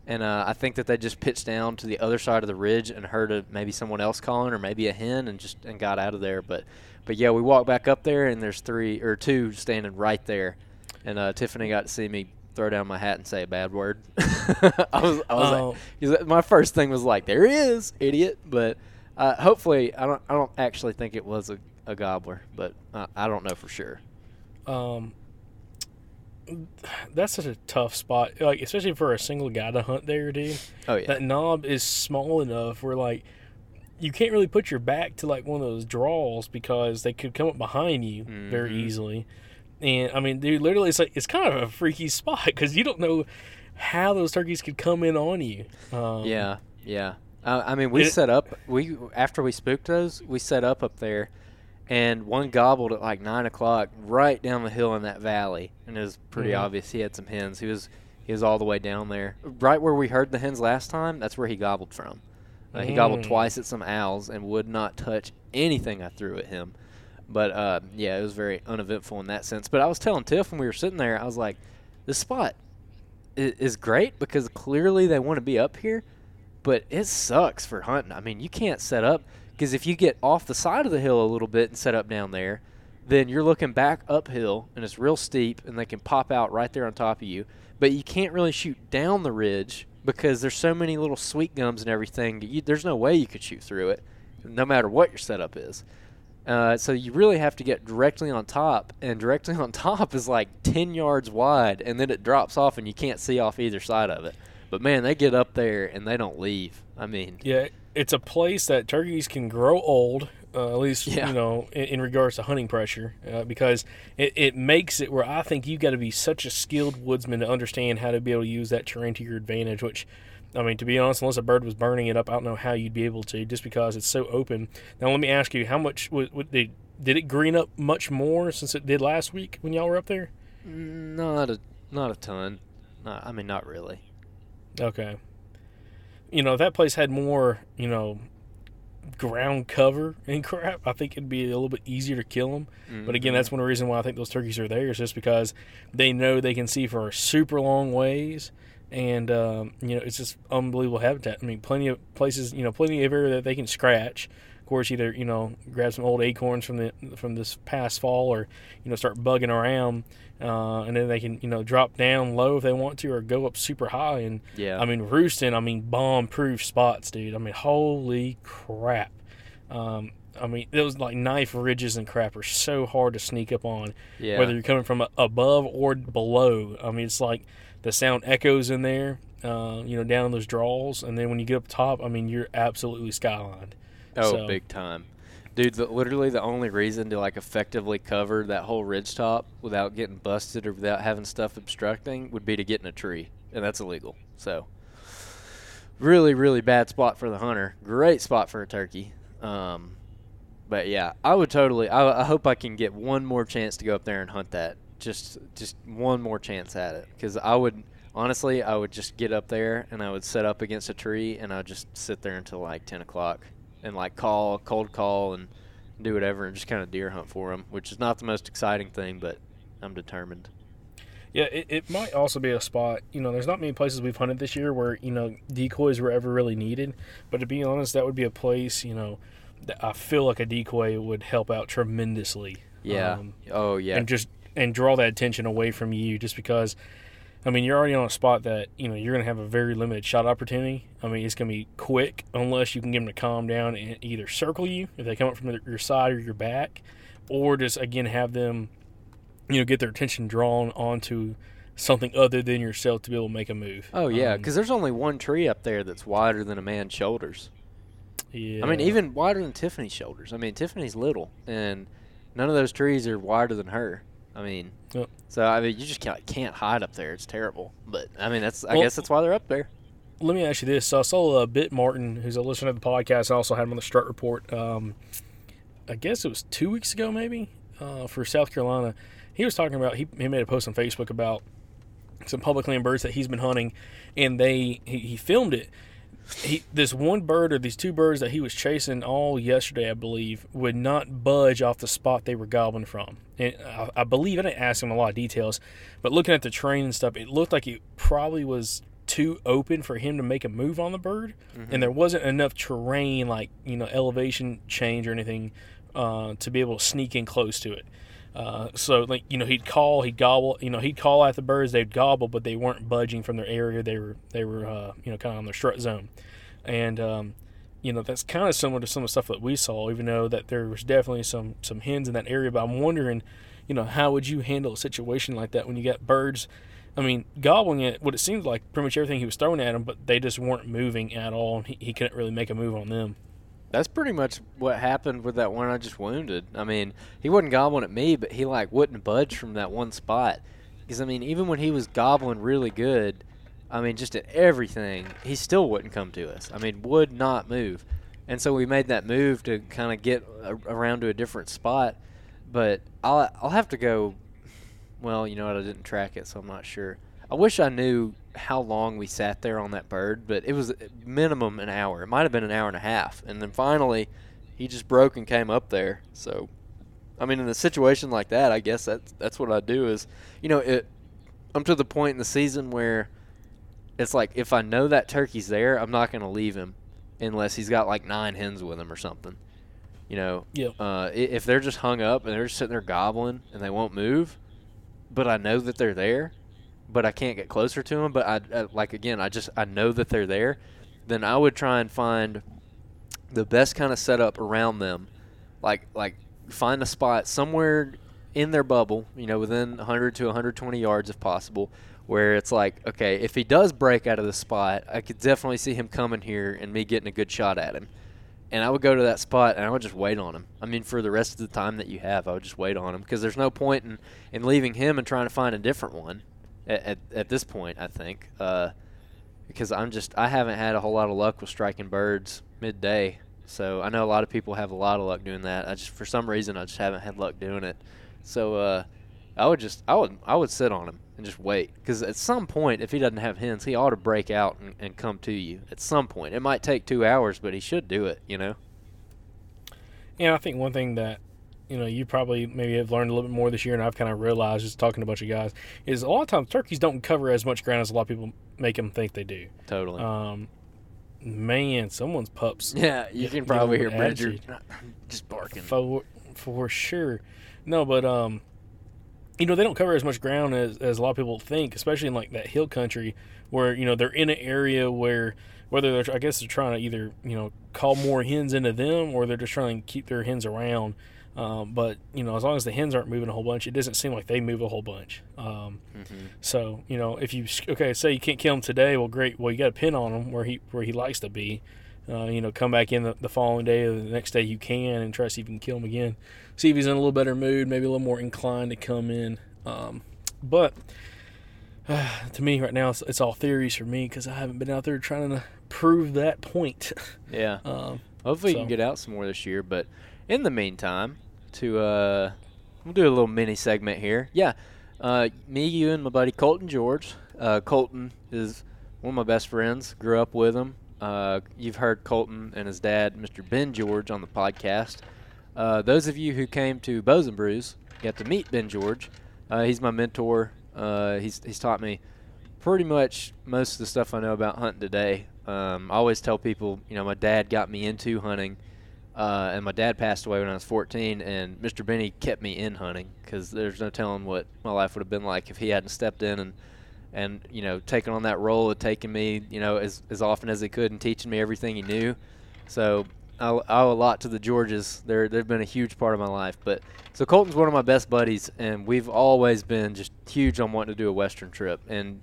And uh, I think that they just pitched down to the other side of the ridge and heard a, maybe someone else calling or maybe a hen and just and got out of there. But but yeah, we walked back up there and there's three or two standing right there, and uh, Tiffany got to see me throw down my hat and say a bad word. [LAUGHS] I was I was Oh. like, my first thing was like, there he is, idiot. But uh, hopefully, I don't I don't actually think it was a, a gobbler, but uh, I don't know for sure. um, that's such a tough spot, like especially for a single guy to hunt there, dude. Oh yeah, That knob is small enough where like you can't really put your back to like one of those draws because they could come up behind you very Mhm. easily. And I mean, dude, literally, it's like it's kind of a freaky [LAUGHS] spot because you don't know how those turkeys could come in on you. Um, yeah, yeah. Uh, I mean, we It- set up. We after we spooked those, we set up up there, and one gobbled at like nine o'clock right down the hill in that valley, and it was pretty Mhm. obvious he had some hens. He was he was all the way down there, right where we heard the hens last time. That's where he gobbled from. Uh, he gobbled Mm. twice at some owls and would not touch anything I threw at him. But uh, yeah, it was very uneventful in that sense. But I was telling Tiff when we were sitting there, I was like, this spot is, is great because clearly they want to be up here, but it sucks for hunting. I mean, you can't set up because if you get off the side of the hill a little bit and set up down there, then you're looking back uphill and it's real steep and they can pop out right there on top of you. But you can't really shoot down the ridge because there's so many little sweet gums and everything. You, there's no way you could shoot through it, no matter what your setup is. Uh, so you really have to get directly on top, and directly [LAUGHS] on top is like 10 yards wide, and then it drops off, and you can't see off either side of it. But man, they get up there and they don't leave. I mean, Yeah, it's a place that turkeys can grow old. Uh, at least Yeah. you know in, in regards to hunting pressure, uh, because it, it makes it where I think you've got to be such a skilled woodsman to understand how to be able to use that terrain to your advantage. Which, I mean, to be honest, unless a bird was burning it up, I don't know how you'd be able to, just because it's so open. Now, let me ask you, how much would, would did did it green up much more since it did last week when y'all were up there? not a not a ton. Not, I mean, not really. Okay. You know, if that place had more, you know, ground cover and [LAUGHS] crap, I think it'd be a little bit easier to kill them. But again, that's one reason why I think those turkeys are there is just because they know they can see for super long ways. And, um, you know, it's just unbelievable habitat. I mean, plenty of places, you know, plenty of area that they can scratch. Of course, either, you know, grab some old acorns from the from this past fall or, you know, start bugging around. Uh, and then they can, you know, drop down low if they want to or go up super high. And, yeah. I mean, roosting, I mean, bomb proof spots, dude. I mean, holy crap. Um, I mean, those like knife ridges and crap are so hard to sneak up on, yeah. whether you're coming from above or below. I mean, it's like the sound echoes in there, uh, you know, down in those draws. And then when you get up top, I mean, you're absolutely skylined. Oh, So- big time, dude. The, literally, the only reason to like effectively cover that whole ridge top without getting busted or without having stuff obstructing would be to get in a tree, and that's illegal. So, really, really bad spot for the hunter. Great spot for a turkey. Um, but yeah, I would totally. I, I hope I can get one more chance to go up there and hunt that. Just, just one more chance at it, because I would. honestly, I would just get up there and I would set up against a tree and I'd just sit there until like 10 o'clock and like call, cold call, and do whatever and just kind of deer hunt for them, which is not the most exciting thing, but I'm determined. Yeah, it, it might also be a spot. You know, there's not many places we've hunted this year where you know decoys were ever really needed. But to be honest, that would be a place you know that I feel like a decoy would help out tremendously. Yeah. Um, oh yeah. and just and draw that attention away from you just because I mean you're already on a spot that you know you're going to have a very limited shot opportunity. I mean it's going to be quick unless you can get them to calm down and either circle you if they come up from your side or your back, or just again have them you know get their attention drawn onto something other than yourself to be able to make a move. oh yeah, Um, because there's only one tree up there that's wider than a man's shoulders. yeah. I mean, even wider than Tiffany's shoulders. I mean, Tiffany's little, and none of those trees are wider than her. I mean, Yep. so I mean, you just can't can't hide up there. It's terrible. But I mean, that's I Well- guess that's why they're up there. let me ask you this. So I saw uh, Bit Martin, who's a listener to the podcast, I also had him on the Strut Report. Um, I guess it was two weeks ago, maybe, uh, for South Carolina. He was talking about, he, he made a post on Facebook about some public land birds that he's been hunting, and they he, he filmed it. He, this one bird or these two birds that he was chasing all yesterday, I believe, would not budge off the spot they were gobbling from. And I, I believe I didn't ask him a lot of details, but looking at the train and stuff, it looked like it probably was too open for him to make a move on the bird, and there wasn't enough terrain, like you know, elevation change or anything, uh, to be able to sneak in close to it. Uh, so like you know he'd call he'd gobble you know he'd call at the birds they'd gobble but they weren't budging from their area they were they were uh, you know kind of on their strut zone. And um, you know that's kind of similar to some of the stuff that we saw even though that there was definitely some some hens in that area but I'm wondering you know how would you handle a situation like that when you got birds? I mean gobbling at what it seemed like pretty much everything he was throwing at them but they just weren't moving at all and he, he couldn't really make a move on them That's pretty much what happened with that one I just wounded. I mean, he wasn't gobbling at me, but he like wouldn't budge from that one spot. Because I mean, even when he was gobbling really good, I mean, just at everything, he still wouldn't come to us. I mean, would not move. And so we made that move to kind of get a- around to a different spot. But I'll I'll have to go. Well, you know what? I didn't track it, so I'm not sure. I wish I knew how long we sat there on that bird, but it was minimum an hour. It might have been an hour and a half, and then finally, he just broke and came up there. So, I mean, in a situation like that, I guess that's that's what I do. Is you know, it. I'm to the point in the season where it's like if I know that turkey's there, I'm not going to leave him unless he's got like nine hens with him or something. You know, Yep. uh, if they're just hung up and they're just sitting there gobbling and they won't move, but I know that they're there, but I can't get closer to them. But I, I like again, I just I know that they're there. Then I would try and find the best kind of setup around them, like like find a spot somewhere in their bubble, you know, within 100 to 120 yards if possible, where it's like, okay, if he does break out of the spot, I could definitely see him coming here and me getting a good shot at him. And I would go to that spot and I would just wait on him. I mean, for the rest of the time that you have, I would just wait on him because there's no point in, in leaving him and trying to find a different one at, at, this point, I think. Uh, because I'm just, I haven't had a whole lot of luck with striking birds midday. So I know a lot of people have a lot of luck doing that. I just, for some reason, I just haven't had luck doing it. So uh, I would just, I would, I would sit on him and just wait. Because at some point, if he doesn't have hens, he ought to break out and, and come to you. At some point, it might take two hours, but he should do it. You know. Yeah, I think one thing that you know you probably maybe have learned a little bit more this year, and I've kind of realized just talking to a bunch of guys is a lot of times turkeys don't cover as much ground as a lot of people make them think they do. Totally. Um, man, someone's pups [LAUGHS] yeah, you get- can probably hear Bridger [LAUGHS] just barking. for for sure. No, but um, you know they don't cover as much ground as, as a lot of people think, especially in like that hill country where you know they're in an area where whether they're I guess they're trying to either you know call more hens into them or they're just trying to keep their hens around. Um, but you know as long as the hens aren't moving a whole bunch, it doesn't seem like they move a whole bunch. Um, Mm-hmm. so you know if you okay say you can't kill him today, well great, well you got a pin on him where he where he likes to be. Uh, you know, come back in the, the following day or the next day you can and try to see if you can kill him again. See if he's in a little better mood, maybe a little more inclined to come in. Um, but [SIGHS] to me, right now, it's, it's all theories for me because I haven't been out there trying to prove that point. Yeah. [LAUGHS] Um, Hopefully, you can get out some more this year. But in the meantime, to uh, we'll do a little mini segment here. Yeah, uh, me, you, and my buddy Colton George Uh, Colton is one of my best friends. Grew up with him. Uh, you've heard Colton and his dad, Mr. Ben George, on the podcast. Uh, those of you who came to Bows Brews got to meet Ben George. Uh, he's my mentor. Uh, he's he's taught me pretty much most of the stuff I know about hunting today. Um, I always tell people, you know, my dad got me into hunting, uh, and my dad passed away when I was 14, and Mr. Benny kept me in hunting because there's no telling what my life would have been like if he hadn't stepped in and and you know taken on that role of taking me, you know, as as often as he could and teaching me everything he knew. So I owe a lot to the Georges. They're they've been a huge part of my life. But so Colton's one of my best buddies, and we've always been just huge on wanting to do a Western trip. And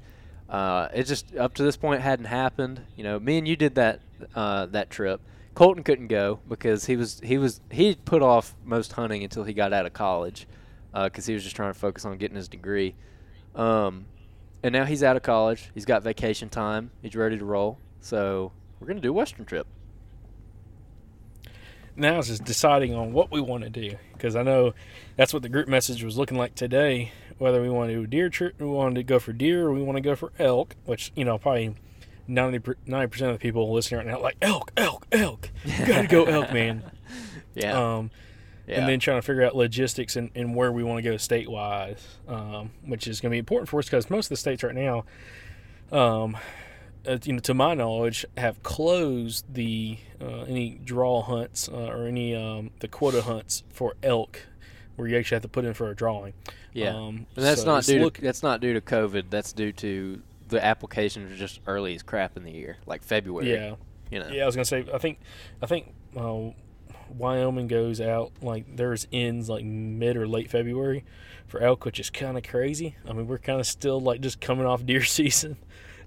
uh, it just up to this point hadn't happened. You know, me and you did that uh, that trip. Colton couldn't go because he was he was he put off most hunting until he got out of college because he was just trying to focus on getting his degree. Um, and now he's out of college. He's got vacation time. He's ready to roll. So we're gonna do a Western trip. now it's just deciding on what we want to do because I know that's what the group message was looking like today. Whether we want to do a deer trip, we want to go for deer, or we want to go for elk, which you know probably 90 percent of the people listening right now are like elk, elk, elk. You gotta go elk, man. [LAUGHS] Yeah. Um, yeah. and then trying to figure out logistics and, and where we want to go statewide, um, which is going to be important for us because most of the states right now, um, uh, you know, to my knowledge, have closed the uh, any draw hunts uh, or any um, the quota hunts for elk, where you actually have to put in for a drawing. yeah. Um, and that's so not due. look- to, that's not due to COVID. That's due to the applications are just early as crap in the year, like February. yeah, You know. yeah. I was gonna say, I think, I think. Uh, Wyoming goes out like theirs ends like mid or late February for elk, which is kind of crazy. I mean, we're kind of still like just coming off deer [LAUGHS] season.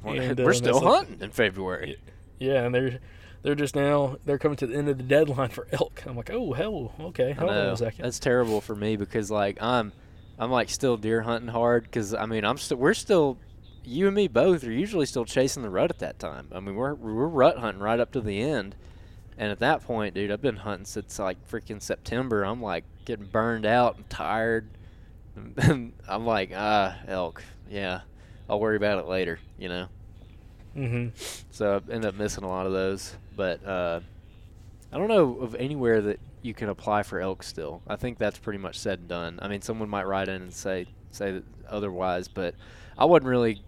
We're, And, we're um, still it's like- hunting in February. Yeah, and they're they're just now they're coming to the end of the deadline for elk. I'm like, oh hell, okay, hold on a second. That's terrible for me because like I'm, I'm like still deer hunting hard because I mean I'm still we're still, you and me both are usually still chasing the rut at that time. I mean we're we're rut hunting right up to the end, and at that point, dude, I've been hunting since like freaking September. I'm like getting burned out and tired, and [LAUGHS] I'm like ah elk, yeah, I'll worry about it later, you know. hmm So I end up missing a lot of those. But uh, I don't know of anywhere that you can apply for elk still. I think that's pretty much said and done. I mean, someone might write in and say say that otherwise, but I wasn't really.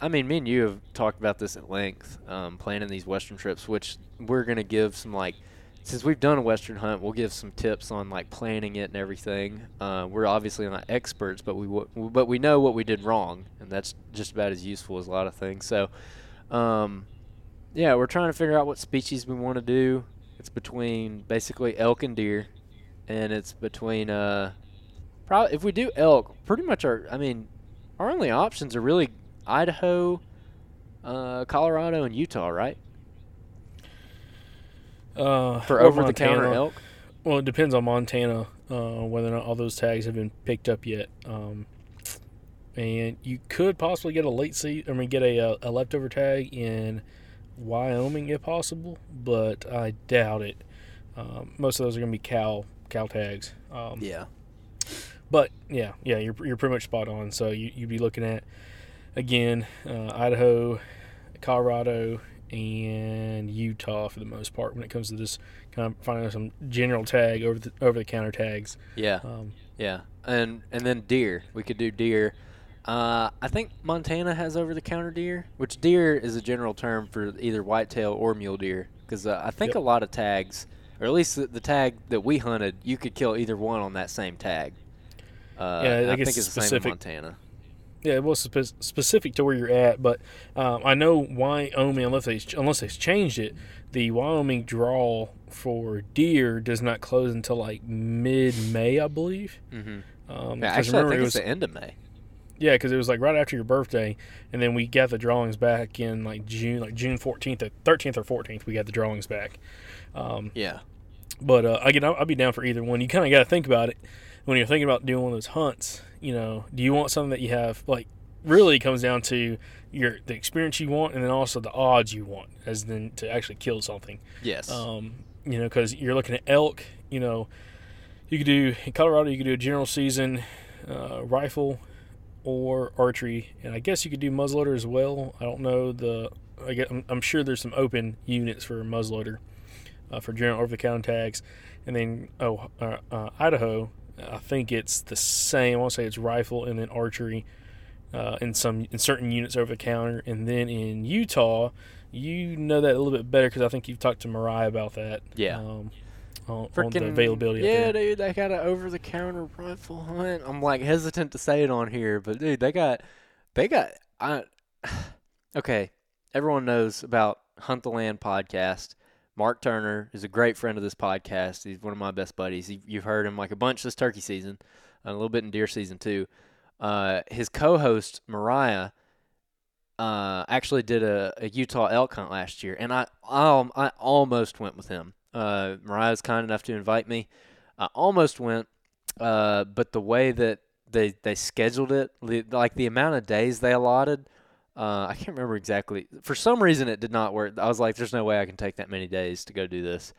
I mean, me and you have talked about this at length, um, planning these western trips, which we're gonna give some like. Since we've done a western hunt, we'll give some tips on like planning it and everything. Uh, we're obviously not experts, but we w- but we know what we did wrong, and that's just about as useful as a lot of things. So, um, yeah, we're trying to figure out what species we want to do. It's between basically elk and deer, and it's between uh, probably if we do elk, pretty much our. I mean, our only options are really Idaho, uh, Colorado, and Utah, right? Uh, For over the counter elk. Well, it depends on Montana uh, whether or not all those tags have been picked up yet. Um, and you could possibly get a late seat. I mean, get a, uh, a leftover tag in Wyoming if possible, but I doubt it. Um, most of those are going to be cow cow tags. Um, Yeah. But yeah, yeah, you're you're pretty much spot on. So you you'd be looking at again uh, Idaho, Colorado, and Utah for the most part when it comes to this kind of finding some general tag over the over the counter tags. Yeah. Um, Yeah, and and then deer. We could do deer. Uh, I think Montana has over-the-counter deer, which deer is a general term for either whitetail or mule deer. Because uh, I think Yep. a lot of tags, or at least the, the tag that we hunted, you could kill either one on that same tag. Uh, Yeah, I I think think it's it's the same in. Montana. Yeah, it was spe- specific to where you're at, but um, I know Wyoming, unless they unless they've changed it, the Wyoming draw for deer does not close until like mid-May, I believe. Mm-hmm. Um, Yeah, actually, I think it it's was the end of May. Yeah, because it was like right after your birthday, and then we got the drawings back in like June, like June fourteenth, or thirteenth or fourteenth. We got the drawings back. Um, Yeah. but uh, again, I'll, I'll be down for either one. You kind of got to think about it when you're thinking about doing one of those hunts. You know, do you want something that you have like really comes down to your the experience you want, and then also the odds you want, as then to actually kill something. Yes. Um, you know, because you're looking at elk. You know, you could do in Colorado. You could do a general season uh, rifle or archery, and I guess you could do muzzleloader as well. I don't know the. I get, I'm, I'm sure there's some open units for muzzleloader uh, for general over the counter tags, and then oh uh, uh, Idaho, I think it's the same. I want to say it's rifle and then archery uh, in some in certain units over the counter, and then in Utah, you know that a little bit better because I think you've talked to Mariah about that. Yeah. Um, on, on the availability. Yeah, out there. dude, they got an over the counter rifle hunt. I'm like hesitant to say it on here, but dude, they got they got I [SIGHS] okay. Everyone knows about Hunt the Land podcast. Mark Turner is a great friend of this podcast. He's one of my best buddies. He, you've heard him like a bunch this turkey season, a little bit in deer season too. Uh, his co-host Mariah uh, actually did a, a Utah elk hunt last year, and I um, I almost went with him. Uh, Mariah was kind enough to invite me. I almost went, uh, but the way that they they scheduled it, like the amount of days they allotted, uh, I can't remember exactly. For some reason, it did not work. I was like, "There's no way I can take that many days to go do this."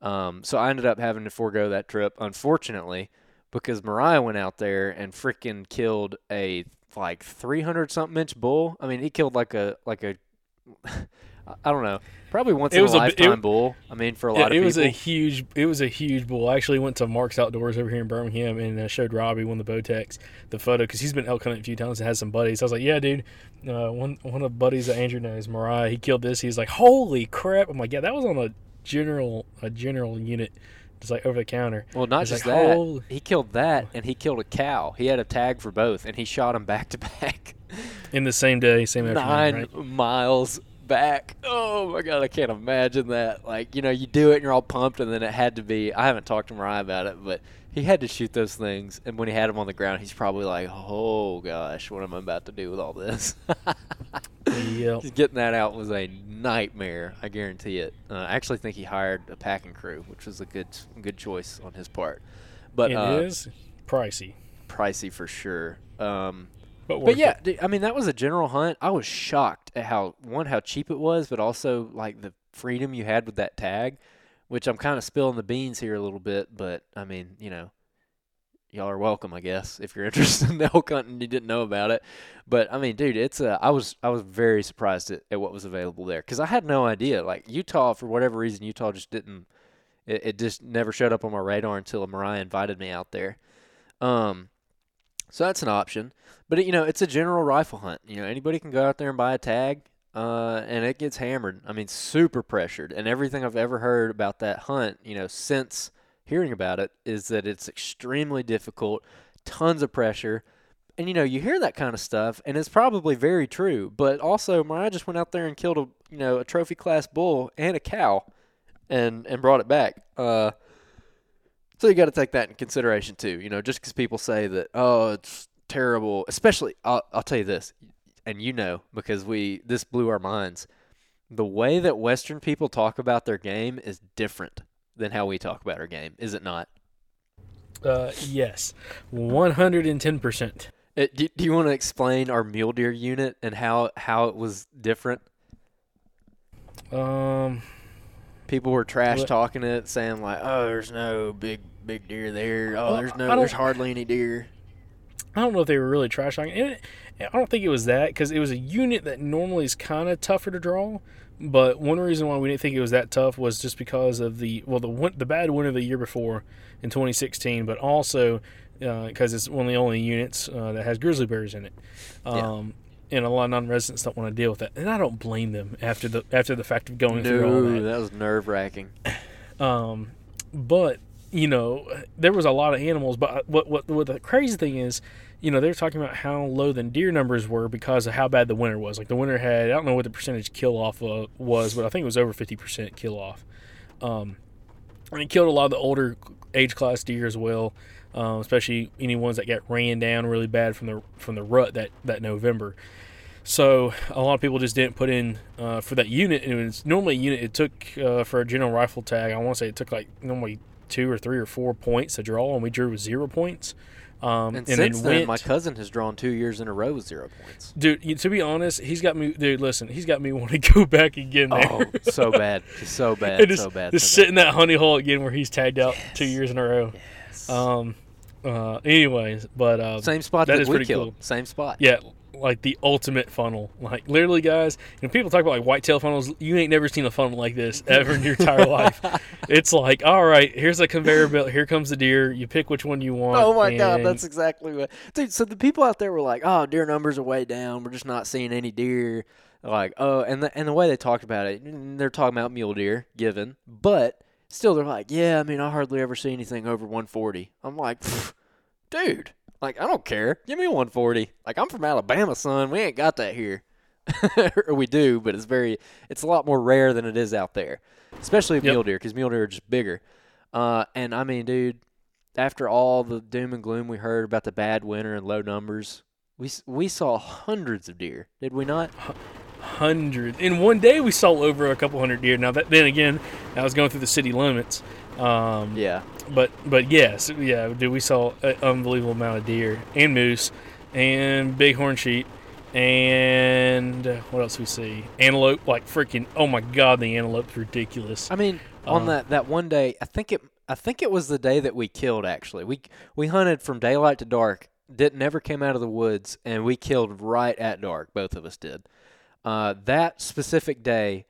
Um, so I ended up having to forego that trip, unfortunately, because Mariah went out there and freaking killed a like 300 something inch bull. I mean, he killed like a like a I don't know, probably once It in was a a it- lifetime bull. I mean, for a Yeah, lot it of was a huge. It was a huge bull. I actually went to Mark's Outdoors over here in Birmingham and uh, showed Robbie one of the Botex the photo because he's been elk hunting a few times and has some buddies. I was like, "Yeah, dude, uh, one one of the buddies that Andrew knows, Mariah, he killed this." He's like, "Holy crap!" I'm like, "Yeah, that was on a general a general unit, just like over the counter." Well, not It's just like, that. holy- He killed that, and he killed a cow. He had a tag for both, and he shot them back to [LAUGHS] back, in the same day, same afternoon. nine right? miles back. Oh my god, I can't imagine that. Like you know, you do it, and you're all pumped, and then it had to be. I haven't talked to Mariah about it, but he had to shoot those things, and when he had them on the ground, he's probably like, "Oh gosh, what am I about to do with all this?" Yep. [LAUGHS] Just getting that out was a nightmare. I guarantee it. Uh, I actually think he hired a packing crew, which was a good good choice on his part. But It uh, is pricey, pricey for sure. Um, but, but yeah, dude, I mean that was a general hunt. I was shocked at how one how cheap it was, but also like the freedom you had with that tag, which I'm kind of spilling the beans here a little bit. But I mean, you know, y'all are welcome, I guess, if you're [LAUGHS] interested in elk hunting and you didn't know about it. But I mean, dude, it's uh, I was I was very surprised at, at what was available there because I had no idea. Like Utah, for whatever reason, Utah just didn't. It, it just never showed up on my radar until Mariah invited me out there. Um, so that's an option. But you know, it's a general rifle hunt. You know, anybody can go out there and buy a tag, uh, and it gets hammered. I mean, super pressured. And everything I've ever heard about that hunt, you know, since hearing about it, is that it's extremely difficult, tons of pressure. And you know, you hear that kind of stuff, and it's probably very true. But also, Mariah just went out there and killed a you know a trophy class bull and a cow, and and brought it back. Uh, so you got to take that in consideration too. You know, just because people say that, oh, it's terrible, especially, I'll, I'll tell you this, and you know, because we this blew our minds. The way that Western people talk about their game is different than how we talk about our game, is it not? Uh, yes, one hundred and ten percent. It, do, do you want to explain our mule deer unit and how how it was different? Um, People were trash talking it, saying like, "Oh, there's no big big deer there. Oh, Well, there's no, there's hardly any deer." I don't know if they were really trash talking. It- I don't think it was that because it was a unit that normally is kind of tougher to draw. But one reason why we didn't think it was that tough was just because of the well the the bad winter the year before in 2016, but also because it's one of the only units uh, that has grizzly bears in it. Um, And a lot of non-residents don't want to deal with that, and I don't blame them after the after the fact of going through all No, that. that was nerve wracking. Um, but you know, there was a lot of animals. But what what what the crazy thing is, you know, they're talking about how low the deer numbers were because of how bad the winter was. Like the winter had, I don't know what the percentage kill off uh, was, but I think it was over fifty percent kill off. Um, and it killed a lot of the older age class deer as well, um, especially any ones that got ran down really bad from the from the rut that that November. So a lot of people just didn't put in uh, for that unit. And it was normally a unit it took uh, for a general rifle tag. I want to say it took like normally two or three or four points to draw, and we drew with zero points. Um, And, and, since then went, my cousin has drawn two years in a row with zero points. dude. To be honest, he's got me. Dude, listen, he's got me [LAUGHS] wanting to go back again there. Oh, so [LAUGHS] bad, so bad, and just, so bad. just so sit in that honey hole again where he's tagged out two years in a row. Yes. Um, Uh, anyways, but uh, Same spot that that, is we pretty killed. cool. Same spot. Yeah, like the ultimate funnel. Like literally, guys. When people talk about like whitetail funnels, you ain't never seen a funnel like this ever in your entire [LAUGHS] life. It's like, all right, here's a conveyor belt. Here comes the deer. You pick which one you want. Oh my god, that's exactly what, dude. So the people out there were like, "Oh, deer numbers are way down. We're just not seeing any deer." Like, oh, and the and the way they talked about it, they're talking about mule deer, given, but still, they're like, "Yeah, I mean, I hardly ever see anything over 140." I'm like, dude, like, I don't care. Give me 140. Like, I'm from Alabama, son. We ain't got that here. [LAUGHS] we do, but it's very, it's a lot more rare than it is out there, especially Yep. mule deer, because mule deer are just bigger. Uh, and I mean, dude, after all the doom and gloom we heard about the bad winter and low numbers, we we saw hundreds of deer, did we not? hundred in one day. We saw over a couple hundred deer. Now that then again, I was going through the city limits. Um, Yeah. But but yes, yeah, dude, we saw an unbelievable amount of deer and moose and bighorn sheep and uh, what else we see? Antelope, like freaking! Oh my god, the antelope's ridiculous. I mean, on Uh, that that one day, I think it I think it was the day that we killed. Actually, we we hunted from daylight to dark. Didn't never came out of the woods, and we killed right at dark. Both of us did. Uh, that specific day,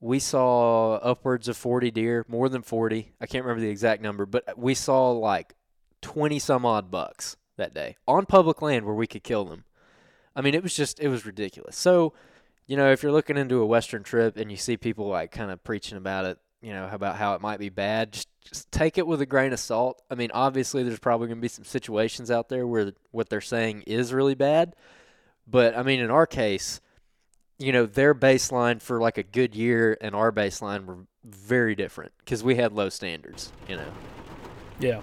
we saw upwards of forty deer, more than forty. I can't remember the exact number, but we saw like twenty some odd bucks that day on public land where we could kill them. I mean, it was just it was ridiculous. So, you know, if you're looking into a western trip and you see people like kind of preaching about it, you know, about how it might be bad, just just take it with a grain of salt. I mean, obviously there's probably going to be some situations out there where what they're saying is really bad, but I mean, in our case, you know, their baseline for like a good year and our baseline were very different because we had low standards, you know. Yeah.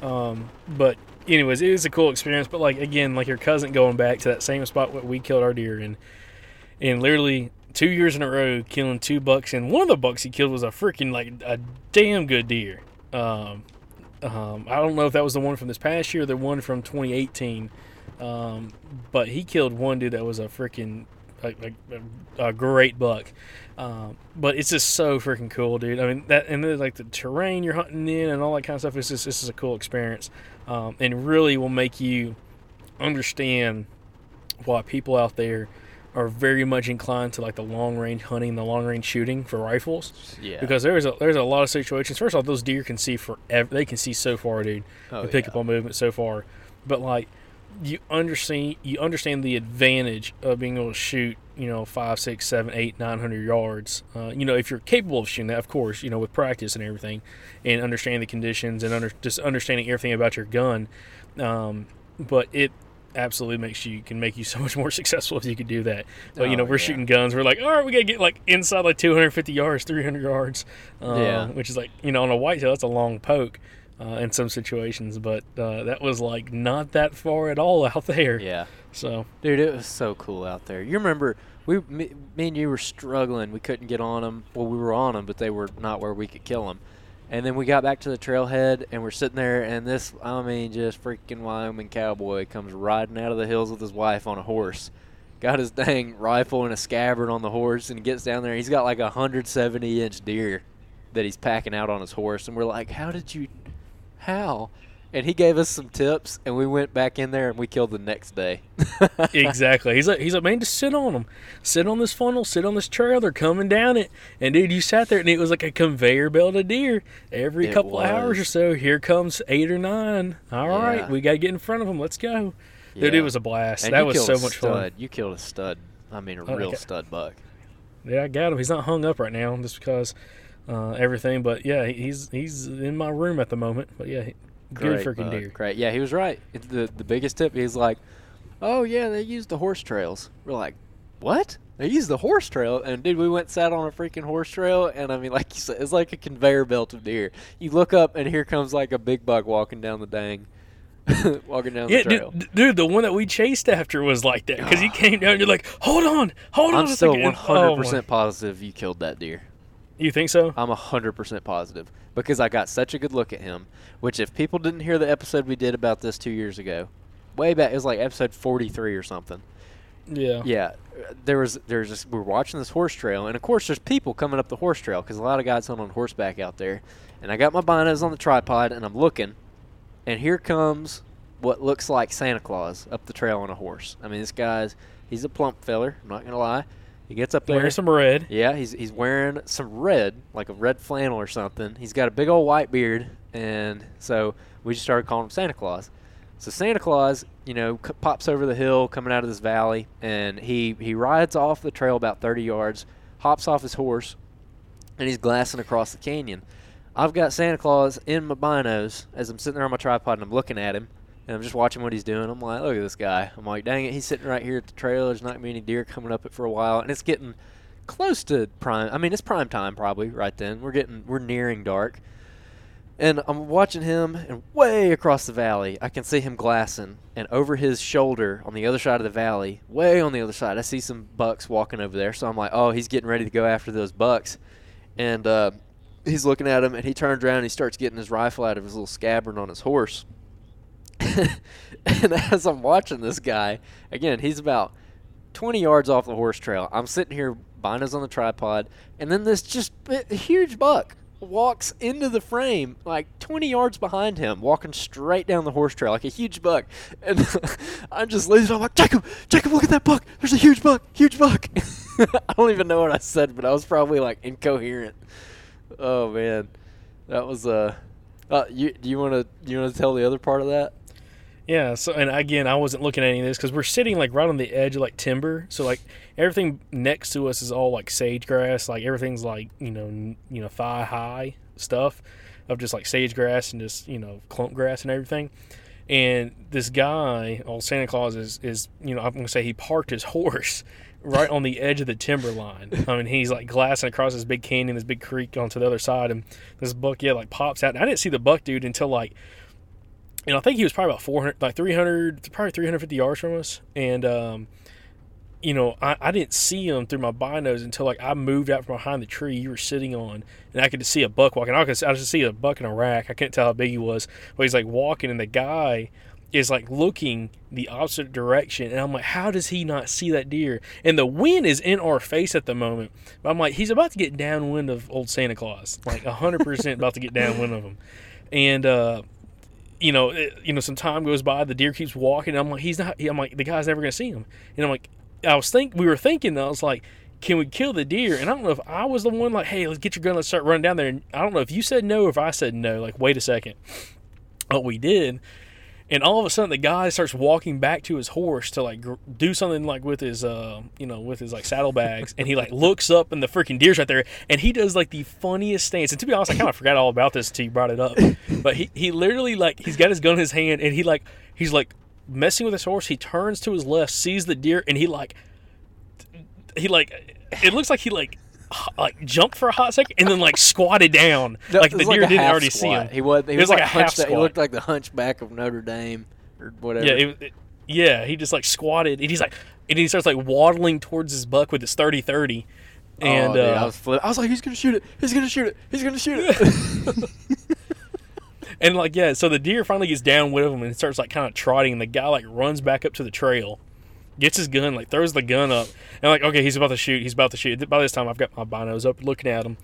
Um, but anyways, it was a cool experience. But like again, like your cousin going back to that same spot where we killed our deer in, and literally two years in a row killing two bucks, and one of the bucks he killed was a freaking like a damn good deer. Um, um, I don't know if that was the one from this past year or the one from 2018. Um, but he killed one dude that was a freaking like, like a, a great buck. Um, but it's just so freaking cool, dude. I mean that, and then like the terrain you're hunting in and all that kind of stuff. It's just this is a cool experience, um, and really will make you understand why people out there are very much inclined to like the long range hunting, the long range shooting for rifles. Yeah. Because there's a there's a lot of situations. First off, those deer can see forever. They can see so far, dude. Oh, and pick yeah. up on movement so far. But like you understand you understand the advantage of being able to shoot, you know, five, six, seven, eight, nine hundred yards. Uh, you know, if you're capable of shooting that, of course, you know, with practice and everything, and understanding the conditions and under, just understanding everything about your gun. Um, but it absolutely makes you can make you so much more [LAUGHS] successful if you could do that. But you know, Oh, we're yeah. shooting guns. We're like, all right, we gotta get like inside like 250 yards, 300 yards. Uh, Yeah. Which is like you know on a whitetail that's a long poke. Uh, in some situations, but uh, that was like not that far at all out there. Yeah. So Dude, it was so cool out there. You remember we, me, me and you were struggling. We couldn't get on them. Well, we were on them, but they were not where we could kill them. And then we got back to the trailhead, and we're sitting there, and this, I mean, just freaking Wyoming cowboy comes riding out of the hills with his wife on a horse. Got his dang rifle and a scabbard on the horse, and gets down there. He's got like a 170 inch deer that he's packing out on his horse, and we're like, "How did you? How?" And he gave us some tips, and we went back in there and we killed the next day. [LAUGHS] exactly, he's like he's like man, just sit on them, sit on this funnel, sit on this trail. They're coming down it, and dude, you sat there and it was like a conveyor belt of deer. Every It couple of hours or so, here comes eight or nine. All right, Yeah. we got to get in front of them. Let's go. Dude, it was a blast. And that was so much stud. fun. You killed a stud. I mean, a Oh, real okay. stud buck. Yeah, I got him. He's not hung up right now just because uh, everything. But yeah, he's he's in my room at the moment. But yeah, he- good Great freaking deer. Great. Yeah, he was right. It's the the biggest tip. He's like, oh yeah, they use the horse trails. We're like, what? They use the horse trail, and dude, we went sat on a freaking horse trail, and I mean, like you said, it's like a conveyor belt of deer. You look up, and here comes like a big buck walking down the dang, [LAUGHS] walking down Yeah, the trail. dude, dude, the one that we chased after was like that because he [SIGHS] came down. You're like, hold on, hold on. I'm still 100 oh percent positive you killed that deer. You think so? I'm 100% positive because I got such a good look at him. Which, if people didn't hear the episode we did about this two years ago, way back, it was like episode 43 or something. Yeah. Yeah, there was there's this, we're watching this horse trail, and of course there's people coming up the horse trail because a lot of guys hunt on horseback out there. And I got my binos on the tripod, and I'm looking, and here comes what looks like Santa Claus up the trail on a horse. I mean, this guy's he's a plump feller. I'm not gonna lie. He gets up there. Wearing some red. Yeah, he's he's wearing some red, like a red flannel or something. He's got a big old white beard, and so we just started calling him Santa Claus. So Santa Claus, you know, c- pops over the hill coming out of this valley, and he he rides off the trail about 30 yards, hops off his horse, and he's glassing across the canyon. I've got Santa Claus in my binos as I'm sitting there on my tripod and I'm looking at him, and I'm just watching what he's doing. I'm like, look at this guy. I'm like, dang it, he's sitting right here at the trail. There's not gonna be any deer coming up it for a while, and it's getting close to prime. I mean, it's prime time probably right then. We're getting we're nearing dark. And I'm watching him, and way across the valley, I can see him glassing. And over his shoulder, on the other side of the valley, way on the other side, I see some bucks walking over there. So I'm like, oh, he's getting ready to go after those bucks. And uh, he's looking at him, and he turns around and he starts getting his rifle out of his little scabbard on his horse. [LAUGHS] and as I'm watching this guy, again, he's about 20 yards off the horse trail. I'm sitting here, binos on the tripod, and then this just huge buck walks into the frame like 20 yards behind him, walking straight down the horse trail like a huge buck. [LAUGHS] And [LAUGHS] I'm just losing. I'm like, Jacob, Jacob, look at that buck. There's a huge buck, huge buck. I don't even know what I said, but I was probably like incoherent. Oh man, that was uh. Uh, you do you want to you want to tell the other part of that? Yeah. So, and again, I wasn't looking at any of this because we're sitting like right on the edge of like timber. So like everything next to us is all like sage grass. Like everything's like you know n- you know thigh high stuff of just like sage grass and just you know clump grass and everything. And this guy, old Santa Claus, is is you know I'm gonna say he parked his [LAUGHS] horse right on the edge of the timber line. I mean, he's like glassing across this big canyon, this big creek onto the other side, and this buck, yeah, like pops out. And I didn't see the buck dude until like, know, I think he was probably about 400, like 300, probably 350 yards from us. And, um, you know, I, I didn't see him through my binos until like I moved out from behind the tree you were sitting on, and I could see a buck walking. I could I just see a buck in a rack. I couldn't tell how big he was, but he's like walking, and the guy is like looking the opposite direction and I'm like how does he not see that deer and the wind is in our face at the moment but I'm like he's about to get downwind of old Santa Claus like 100% about to get downwind of him and uh you know it, you know some time goes by the deer keeps walking I'm like he's not I'm like the guy's never gonna see him. And I'm like I was think we were thinking I was like can we kill the deer? And I don't know if I was the one like hey let's get your gun let's start running down there. And I don't know if you said no or if I said no like wait a second. What we did and all of a sudden the guy starts walking back to his horse to like gr- do something like with his uh you know with his like saddlebags and he like looks up and the freaking deer's right there and he does like the funniest stance and to be honest i kind of forgot all about this until you brought it up but he, he literally like he's got his gun in his hand and he like he's like messing with his horse he turns to his left sees the deer and he like he like it looks like he like like jumped for a hot second and then like squatted down No, like the deer a didn't already see squat. him He was. He was, was like like a half hunched. He looked like the hunchback of Notre Dame or whatever. Yeah, it, it- yeah. He just like squatted, and he's like, and he starts like waddling towards his buck with his 30-30. and oh, dude, uh, I was I was like, he's gonna shoot it. He's gonna shoot it. He's gonna shoot it. [LAUGHS] and like yeah, so the deer finally gets down with him and starts like kind of trotting, and the guy like runs back up to the trail, gets his gun, like throws the gun up, and like okay, he's about to shoot. He's about to shoot. By this time, I've got my binos up, looking at him,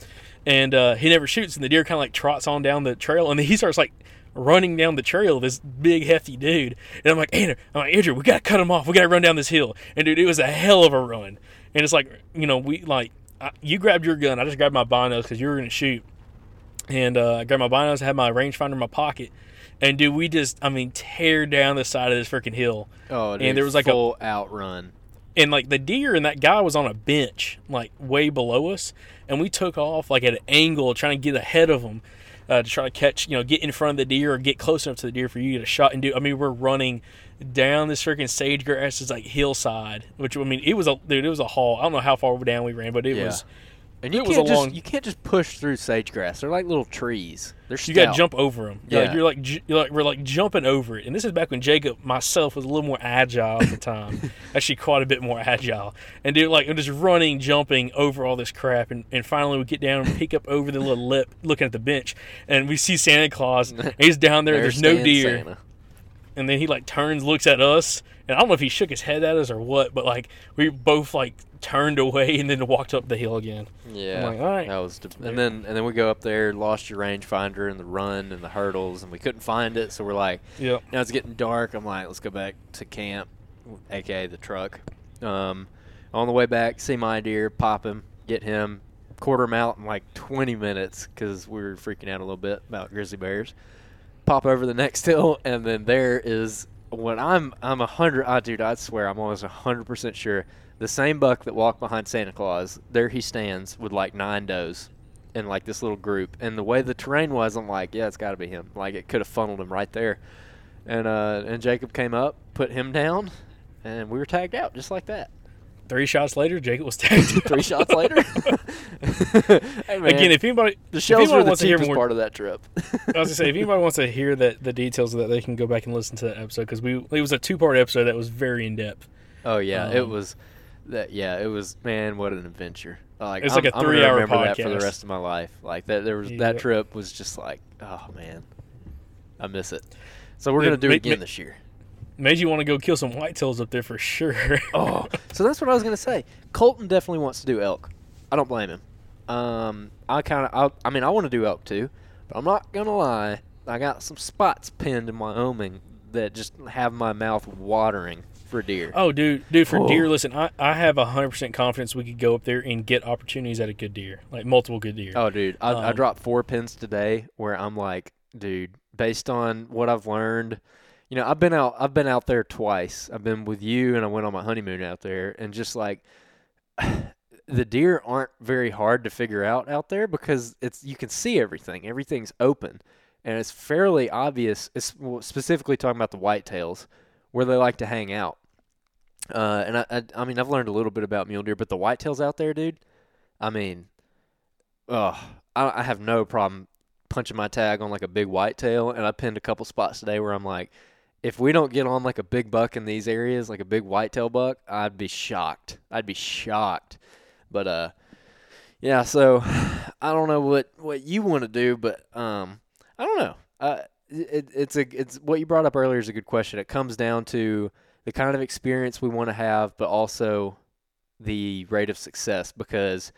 and uh, he never shoots, and the deer kind of like trots on down the trail, and then he starts like running down the trail. This big hefty dude, and I'm like, Andrew, I'm like Andrew, we gotta cut him off. We gotta run down this hill, and dude, it was a hell of a run, and it's like you know we like. I, you grabbed your gun. I just grabbed my binos because you were gonna shoot, and uh, I grabbed my binos. Had my rangefinder in my pocket, and dude, we just, I mean, tear down the side of this freaking hill. oh, dude, And there was, like, a- full outrun. And like the deer and that guy was on a bench, like way below us, and we took off like at an angle, trying to get ahead of them uh, to try to catch, you know, get in front of the deer or get close enough to the deer for you to get a shot. And do, I mean, we're running down this freaking sage grass, is like hillside, which I mean, it was a dude, it was a haul. I don't know how far down we ran, but it Yeah. was. And you It was can't a just long- you can't just push through sage grass. They're like little trees. They're You got to jump over them. Yeah, Yeah. you're like you're like we're like jumping over it. And this is back when Jacob myself was a little more agile at the [LAUGHS] time. Actually, quite a bit more agile. And dude, like I'm just running, jumping over all this crap, and, and finally we get down and peek up over the little lip, looking at the bench, and we see Santa Claus. [LAUGHS] he's down there. There there's no deer. Santa. and then he like turns, looks at us, and I don't know if he shook his head at us or what, but like we both like turned away and then walked up the hill again. Yeah, like, all right. that was, de- and then and then we go up there, lost your rangefinder and the run and the hurdles, and we couldn't find it. So we're like, yeah. now it's getting dark. I'm like, let's go back to camp, aka the truck. Um, on the way back, see my deer, pop him, get him, quarter him out in like 20 minutes because we were freaking out a little bit about grizzly bears. Pop over the next [LAUGHS] hill, and then there is when I'm I'm a hundred. I dude, I swear I'm almost a hundred percent sure the same buck that walked behind Santa Claus. There he stands with like nine does. In like this little group, and the way the terrain was, I'm like, yeah, it's got to be him. Like it could have funneled him right there, and uh, and Jacob came up, put him down, and we were tagged out just like that. Three shots later, Jacob was tagged. [LAUGHS] Three shots later. [LAUGHS] hey, man, Again, if anybody the shells anybody were the wants to hear cheapest more, part of that trip. [LAUGHS] I was gonna say if anybody wants to hear that the details of that, they can go back and listen to that episode because we it was a two part episode that was very in depth. oh yeah, it Um, was that. Yeah, it was. Man, what an adventure! Like It's I'm, like a I'm gonna three-hour remember that for the rest of my life. Like that, there was Yep. that trip was just like, oh man, I miss it. So we're Yeah, gonna do it again this year. Made you want to go kill some whitetails up there for sure. [LAUGHS] Oh, so that's what I was gonna say. Colton definitely wants to do elk. I don't blame him. Um, I kind of, I, I mean, I want to do elk too, but I'm not gonna lie. I got some spots pinned in Wyoming that just have my mouth watering for deer. Oh, dude, dude, for Oh. deer, listen, I, I have hundred percent confidence we could go up there and get opportunities at a good deer, like multiple good deer. Oh, dude, I, I Um, dropped four pins today where I'm like, dude, based on what I've learned, you know, I've been out, I've been out there twice. I've been with you, and I went on my honeymoon out there, and just like, [SIGHS] the deer aren't very hard to figure out out there because it's you can see everything, everything's open, and it's fairly obvious. It's specifically talking about the whitetails where they like to hang out. Uh, and I, I, I mean, I've learned a little bit about mule deer, but the whitetails out there, dude. I mean, oh, I, I have no problem punching my tag on like a big whitetail, and I pinned a couple spots today where I'm like, if we don't get on like a big buck in these areas, like a big whitetail buck, I'd be shocked. I'd be shocked. But uh, yeah. So [SIGHS] I don't know what what you want to do, but um, I don't know. Uh, it, it's a it's what you brought up earlier is a good question. It comes down to the kind of experience we want to have, but also the rate of success because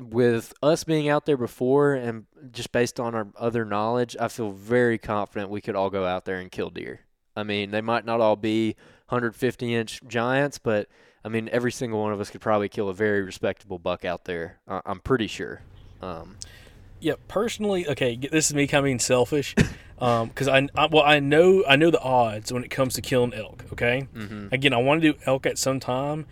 with us being out there before and just based on our other knowledge, I feel very confident we could all go out there and kill deer. I mean, they might not all be 150 inch giants, but I mean, every single one of us could probably kill a very respectable buck out there. I- I'm pretty sure. Um, Yeah, personally, okay, this is me kind of being selfish, [LAUGHS] because I, I well I know I know the odds when it comes to killing elk. Okay, mhm. again, I want to do elk at some time,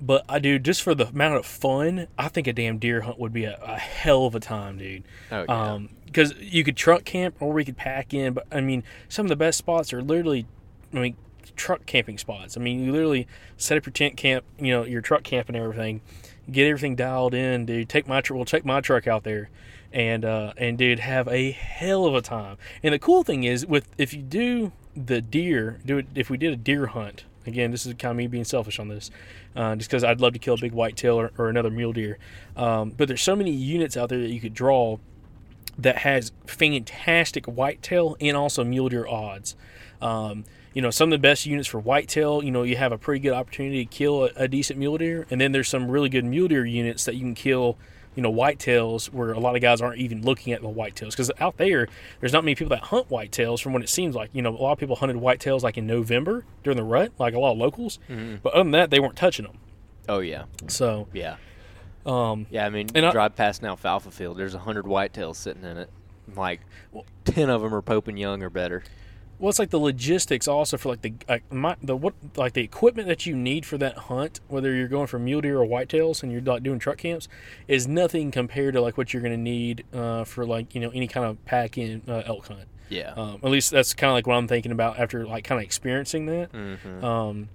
but I do just for the amount of fun. I think a damn deer hunt would be a, a hell of a time, dude. Oh, yeah. Um, because you could truck camp or we could pack in, but I mean, some of the best spots are literally, I mean, truck camping spots. I mean, you literally set up your tent camp, you know, your truck camp and everything, get everything dialed in, dude. Take my truck, we'll take my truck out there, and uh, and dude, have a hell of a time. And the cool thing is, with if you do the deer, do it if we did a deer hunt. Again, this is kind of me being selfish on this, uh, just because I'd love to kill a big whitetail or, or another mule deer. Um, but there's so many units out there that you could draw that has fantastic whitetail and also mule deer odds. Um, you know, some of the best units for whitetail, you know, you have a pretty good opportunity to kill a, a decent mule deer. And then there's some really good mule deer units that you can kill, you know, whitetails where a lot of guys aren't even looking at the whitetails. Because out there, there's not many people that hunt whitetails from what it seems like. You know, a lot of people hunted whitetails like in November during the rut, like a lot of locals. But other than that, they weren't touching them. oh yeah, So, yeah, um, yeah. I mean, And I- drive past an alfalfa field. There's a hundred whitetails sitting in it. Like, ten of them are Pope and Young or better. Well, it's like the logistics also for like the like my, the what like the equipment that you need for that hunt, whether you're going for mule deer or whitetails, and you're like doing truck camps, is nothing compared to like what you're going to need uh, for like you know any kind of pack in uh, elk hunt. Yeah. Um, at least that's kind of like what I'm thinking about after like kind of experiencing that. mm-hmm. Um,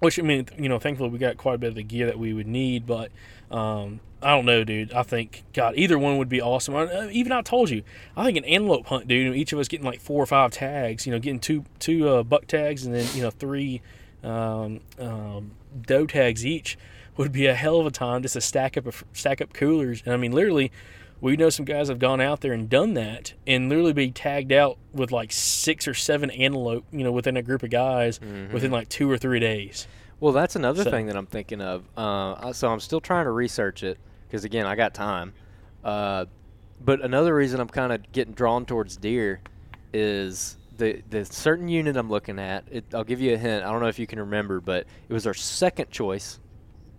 which I mean, you know, thankfully we got quite a bit of the gear that we would need, but um, I don't know, dude. I think God, either one would be awesome. I, uh, even I told you, I think an antelope hunt, dude. Each of us getting like four or five tags. You know, getting two two uh, buck tags and then you know three um, um, doe tags each would be a hell of a time just to stack up a, stack up coolers. And I mean, literally, we know some guys have gone out there and done that and literally be tagged out with like six or seven antelope, you know, within a group of guys within like two or three days. Well, that's another So- thing that I'm thinking of. Uh, so I'm still trying to research it because again, I got time. Uh, but another reason I'm kind of getting drawn towards deer is the the certain unit I'm looking at. It, I'll give you a hint. I don't know if you can remember, but it was our second choice.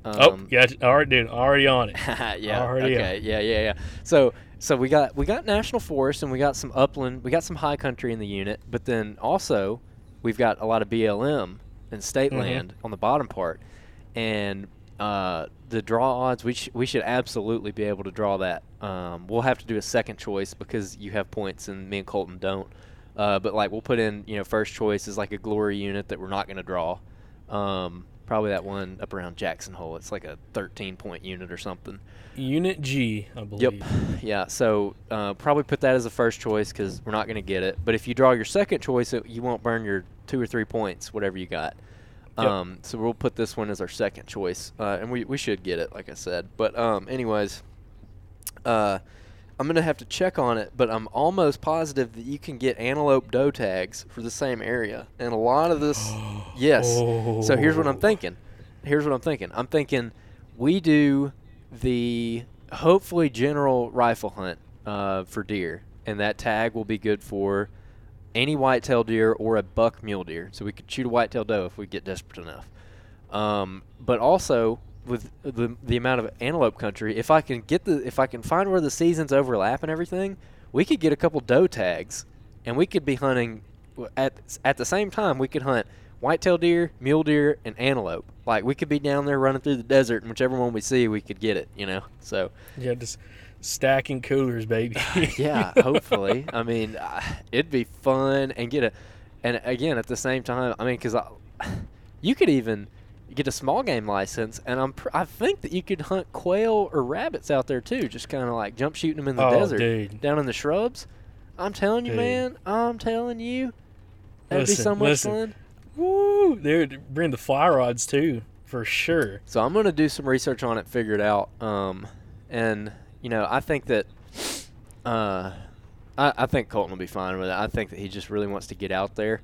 oh, Um, yeah, all right, dude, already on it. [LAUGHS] yeah. Already okay. Yeah, yeah, yeah. So, so we got we got national forest and we got some upland. We got some high country in the unit, but then also we've got a lot of BLM and state Mhm. land on the bottom part, and uh, the draw odds we sh- we should absolutely be able to draw that. Um, we'll have to do a second choice because you have points and me and Colton don't. Uh, but like we'll put in you know first choice is like a glory unit that we're not going to draw. Um, probably that one up around Jackson Hole. It's like a 13 point unit or something. Unit G, I believe. Yep. Yeah. So uh, probably put that as a first choice because we're not going to get it. But if you draw your second choice, it, you won't burn your two or three points, whatever you got. Yep. Um, so we'll put this one as our second choice, uh, and we, we should get it, like I said. But um, anyways, uh, I'm gonna have to check on it, but I'm almost positive that you can get antelope doe tags for the same area, and a lot of this, [GASPS] yes. So here's what I'm Oh. thinking. Here's what I'm thinking. I'm thinking we do the hopefully general rifle hunt uh, for deer, and that tag will be good for any whitetail deer or a buck mule deer. So we could shoot a whitetail doe if we get desperate enough. Um, but also with the the amount of antelope country, if I can get the if I can find where the seasons overlap and everything, we could get a couple doe tags, and we could be hunting at at the same time. We could hunt whitetail deer, mule deer, and antelope. Like we could be down there running through the desert, and whichever one we see, we could get it. You know, so Yeah, just stacking coolers, baby. [LAUGHS] yeah, hopefully. I mean, uh, it'd be fun and get a, and again at the same time, I mean, because [SIGHS] you could even get a small game license, and I'm pr- I think that you could hunt quail or rabbits out there too, just kind of like jump shooting them in the Oh, desert, dude. down in the shrubs. I'm telling you, Dude. man. I'm telling you, that'd be Listen, so much listen. fun. Woo! Dude, bring the fly rods too, for sure. So I'm gonna do some research on it, figure it out. Um, and you know, I think that, uh, I, I think Colton will be fine with it. I think that he just really wants to get out there.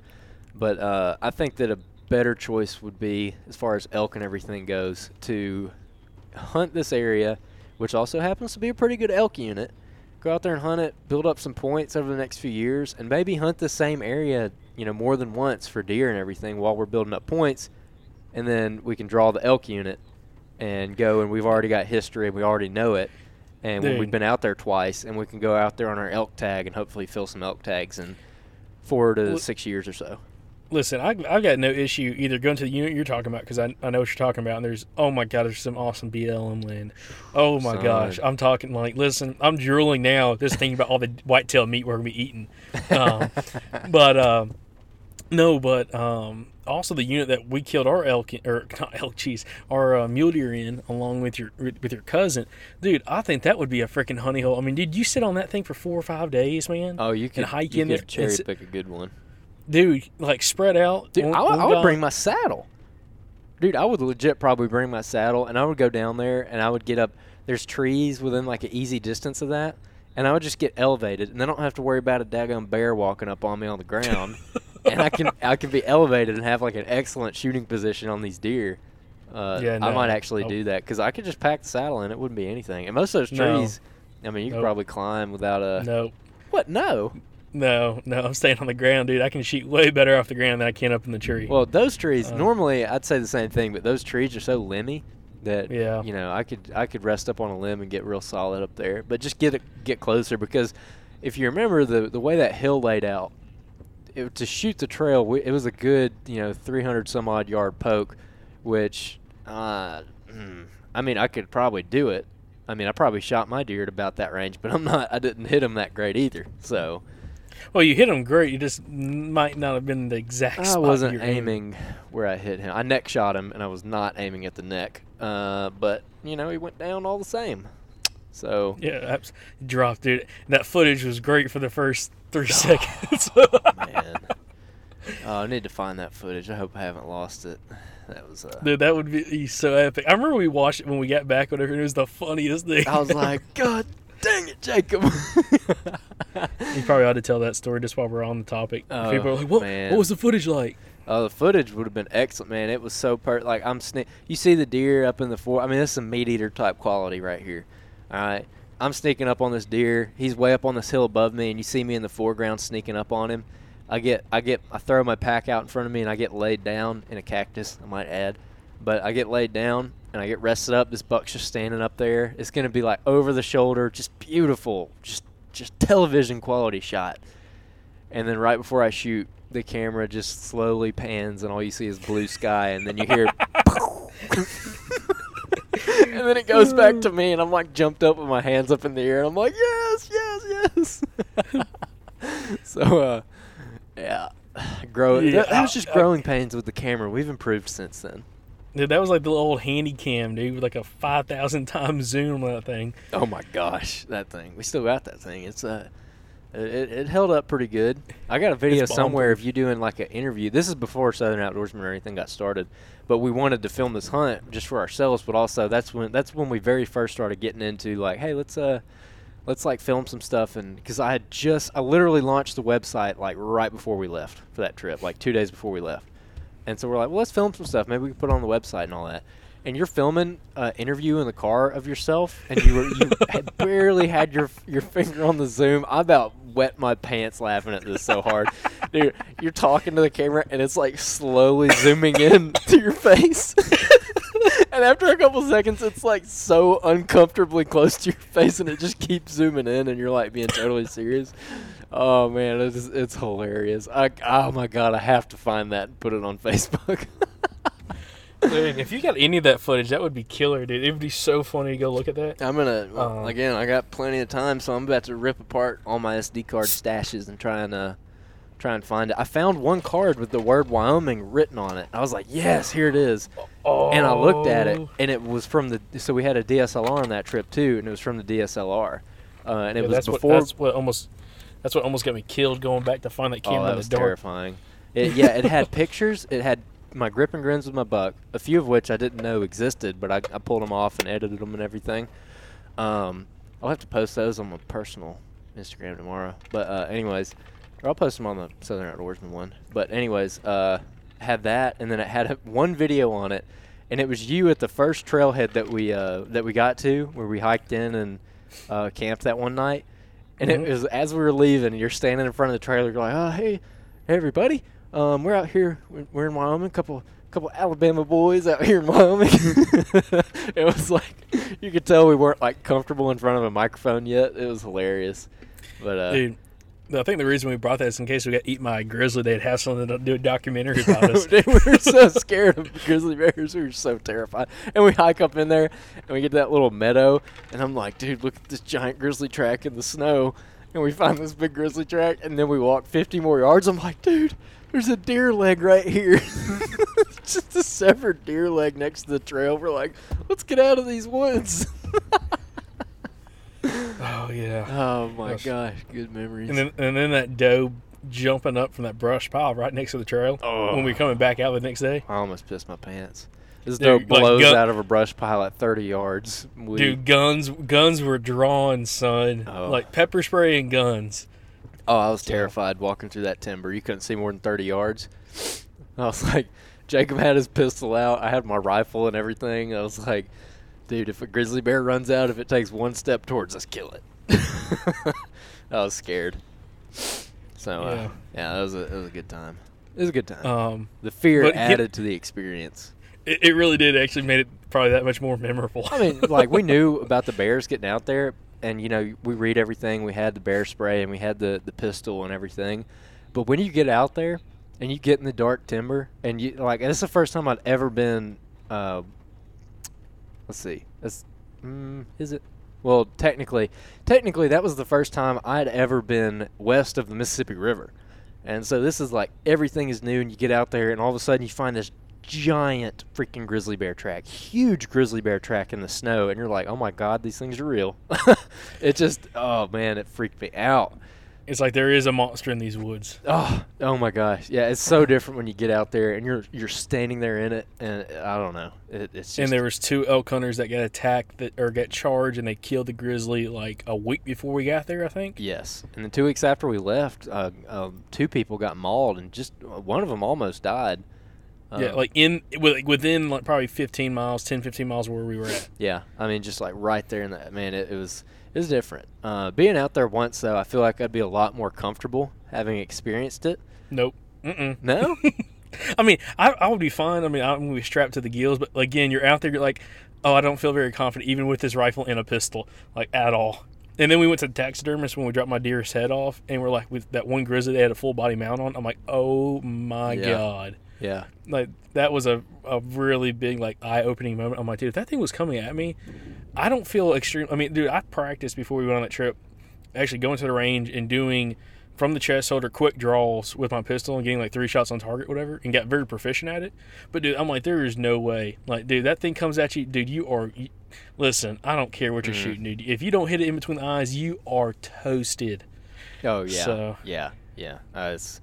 But uh, I think that a better choice would be, as far as elk and everything goes, to hunt this area, which also happens to be a pretty good elk unit. Go out there and hunt it, build up some points over the next few years, and maybe hunt the same area, you know, more than once for deer and everything while we're building up points and then we can draw the elk unit and go and we've already got history and we already know it and Dude. we've been out there twice and we can go out there on our elk tag and hopefully fill some elk tags in four to Well- six years or so Listen, I, I've got no issue either going to the unit you're talking about because I, I know what you're talking about. And there's, oh my God, there's some awesome BLM land. Oh my Son. gosh. I'm talking like, listen, I'm drooling now just thinking about all the whitetail meat we're going to be eating. Um, [LAUGHS] but, um, no, but um, also the unit that we killed our elk, in, or [LAUGHS] not elk, cheese, our uh, mule deer in, along with your with your cousin, dude. I think that would be a freaking honey hole. I mean, did you sit on that thing for four or five days, man? oh you can hike you in could there cherry pick a good one dude, like spread out. dude One- I, I would bring my saddle dude i would legit probably bring my saddle and i would go down there and i would get up there's trees within like an easy distance of that and i would just get elevated and i don't have to worry about a daggone bear walking up on me on the ground [LAUGHS] and I can I can be elevated and have like an excellent shooting position on these deer. Uh, Yeah, I might actually Nope. do that because I could just pack the saddle and it wouldn't be anything. And most of those No. trees, I mean, you could Nope. probably climb without a No, what? No. No, no. I'm staying on the ground, dude. I can shoot way better off the ground than I can up in the tree. Well, those trees Uh. normally I'd say the same thing, but those trees are so limby that Yeah. you know I could I could rest up on a limb and get real solid up there, but just get it get closer because if you remember the the way that hill laid out, it, to shoot the trail, we, it was a good you know 300 some odd yard poke, which uh, mm, I mean I could probably do it. I mean I probably shot my deer at about that range, but I'm not I didn't hit him that great either. So well, you hit him great. You just might not have been the exact. I spot wasn't aiming where I hit him. I neck shot him, and I was not aiming at the neck. Uh, but you know, he went down all the same. So Yeah, dropped, dude. That footage was great for the first three [LAUGHS] Oh, seconds. man, [LAUGHS] oh, I need to find that footage. I hope I haven't lost it. That was. Uh, Dude, that would be so epic. I remember we watched it when we got back, whatever. It was the funniest thing. I was like, [LAUGHS] God Dang it, Jacob. [LAUGHS] You probably ought to tell that story just while we're on the topic. Oh, People are oh, like, "What? man. What was the footage like?" Oh, the footage would have been excellent, man. It was so per like I'm sne- you see the deer up in the fore. I mean, this is some MeatEater type quality right here. All right, I'm sneaking up on this deer. He's way up on this hill above me, and you see me in the foreground sneaking up on him. I get, I get, I throw my pack out in front of me, and I get laid down in a cactus. I might add, but I get laid down and I get rested up. This buck's just standing up there. It's gonna be like over the shoulder, just beautiful, just, just television quality shot. And then right before I shoot, the camera just slowly pans, and all you see is blue sky, and then you hear, [LAUGHS] and then it goes back to me, and I'm like jumped up with my hands up in the air, and I'm like, yes, yes, yes. [LAUGHS] so, uh, yeah, grow. Yeah, that, that was just growing pains with the camera. We've improved since then. Dude, that was like the old handy cam, dude, with like a five thousand [LAUGHS] times zoom on that thing. Oh my gosh, that thing. We still got that thing. It's uh it, it held up pretty good. I got a video somewhere of you doing like an interview. This is before Southern Outdoorsman or anything got started, but we wanted to film this hunt just for ourselves. But also that's when that's when we very first started getting into like, hey, let's uh let's like film some stuff and because I had just I literally launched the website like right before we left for that trip, like two days before we left. And so we're like, well, let's film some stuff. Maybe we can put it on the website and all that. And you're filming an interview in the car of yourself, and you were you [LAUGHS] had barely had your your finger on the zoom. I about wet my pants laughing at this so hard. [LAUGHS] Dude, you're talking to the camera, and it's like slowly zooming in [LAUGHS] to your face. and after a couple seconds, it's like so uncomfortably close to your face, and it just keeps zooming in, and you're like being totally serious. Oh man, it's it's hilarious. I oh my god, I have to find that and put it on [LAUGHS] Facebook. Dude, if you got any of that footage, that would be killer, dude. It would be so funny to go look at that. I'm gonna well, Um, again. I got plenty of time, so I'm about to rip apart all my SD card stashes and try and uh, try and find it. I found one card with the word Wyoming written on it. I was like, yes, here it is. Oh, And I looked at it, and it was from the. So we had a DSLR on that trip too, and it was from the DSLR, uh, and it Yeah, was that's before. What, that's what almost. That's what almost got me killed going back to find that camera oh, that in was the dark. terrifying. It, yeah, it had [LAUGHS] pictures. It had my grip and grins with my buck, a few of which I didn't know existed, but I, I pulled them off and edited them and everything. Um, I'll have to post those on my personal Instagram tomorrow. But uh, anyways, or I'll post them on the Southern Outdoorsman one. But anyways, uh, had that, and then it had a, one video on it, and it was you at the first trailhead that we uh, that we got to, where we hiked in and uh, camped that one night. And Mhm. it was as we were leaving, you're standing in front of the trailer, you're like, "Oh, hey, hey everybody, um, we're out here. We're- We're in Wyoming. A couple, couple Alabama boys out here in Wyoming." [LAUGHS] it was like you could tell we weren't like comfortable in front of a microphone yet. It was hilarious, but uh, Dude, I think the reason we brought that is in case we got eat by a grizzly, they'd have something to do a documentary about [LAUGHS] us. Dude, we were so scared of grizzly bears. We were so terrified. And we hike up in there and we get to that little meadow. And I'm like, dude, look at this giant grizzly track in the snow. And we find this big grizzly track. And then we walk 50 more yards. I'm like, dude, there's a deer leg right here. [LAUGHS] Just a severed deer leg next to the trail. We're like, let's get out of these woods. [LAUGHS] oh yeah. oh my Gosh. gosh, good memories. And then and then that doe jumping up from that brush pile right next to the trail Oh. when we oh. coming back out the next day. I almost pissed my pants. This doe like blows gun- out of a brush pile at 30 yards. We- Dude, guns guns were drawn, son. Oh. Like pepper spray and guns. Oh, I was terrified walking through that timber. You couldn't see more than 30 yards. I was like, Jacob had his pistol out. I had my rifle and everything. I was like, dude, if a grizzly bear runs out, if it takes one step towards us, kill it. [LAUGHS] I was scared. So, uh, Yeah. yeah, that was a, it was a good time. It was a good time. Um, the fear but get- added to the experience. it, it really did actually made it probably that much more memorable. I mean, like we knew [LAUGHS] about the bears getting out there, and you know we read everything. We had the bear spray and we had the the pistol and everything. But when you get out there and you get in the dark timber, and you like, is the first time I'd ever been. Uh, let's see, mm, is it? Well, technically, technically that was the first time I'd ever been west of the Mississippi River, and so this is like everything is new, and you get out there, and all of a sudden you find this giant freaking grizzly bear track, huge grizzly bear track in the snow, and you're like, oh my god, these things are real. [LAUGHS] it just, oh man, it freaked me out. It's like there is a monster in these woods. Oh, oh my gosh, yeah, it's so different when you get out there and you're you're standing there in it, and I don't know, it, it's just and there was two elk hunters that got attacked that or got charged, and they killed the grizzly like a week before we got there. I think. yes, and then two weeks after we left, uh, uh, two people got mauled, and just uh, one of them almost died. yeah, Um, like in within like probably 15 miles, 10, 15 miles where we were at. Yeah, I mean, just like right there in that man, it, it was was different. Uh, being out there once though, I feel like I'd be a lot more comfortable having experienced it. Nope. Mm-mm. No, [LAUGHS] I mean, I, I would be fine. I mean, I'm gonna be strapped to the gills, but again, you're out there. You're like, oh, I don't feel very confident, even with this rifle and a pistol, like at all. And then we went to the taxidermist when we dropped my deer's head off, and we're like, with that one grizzly, they had a full body mount on. I'm like, oh my Yeah. god, yeah, like that was a, a really big like eye opening moment. I'm like, dude, if that thing was coming at me, I don't feel extreme. I mean, dude, I practiced before we went on that trip, actually going to the range and doing from the chest holder quick draws with my pistol and getting like three shots on target, whatever, and got very proficient at it. But dude, I'm like, there is no way. Like, dude, that thing comes at you, dude. You are. You, listen, I don't care what you're shooting, dude. If you don't hit it in between the eyes, you are toasted. oh yeah, So- yeah, yeah. Uh, it's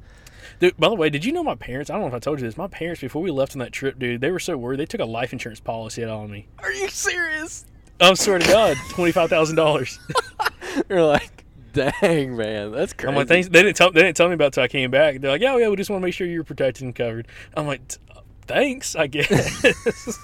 Dude, by the way, did you know my parents? I don't know if I told you this. My parents, before we left on that trip, dude, they were so worried. They took a life insurance policy out on me. are you serious? I swear to God, twenty five thousand dollars. [LAUGHS] You're like, dang man, that's crazy. I'm like, thanks. They didn't tell. They didn't tell me about it till I came back. They're like, yeah, oh, yeah, we just want to make sure you're protected and covered. I'm like, uh, thanks, I guess.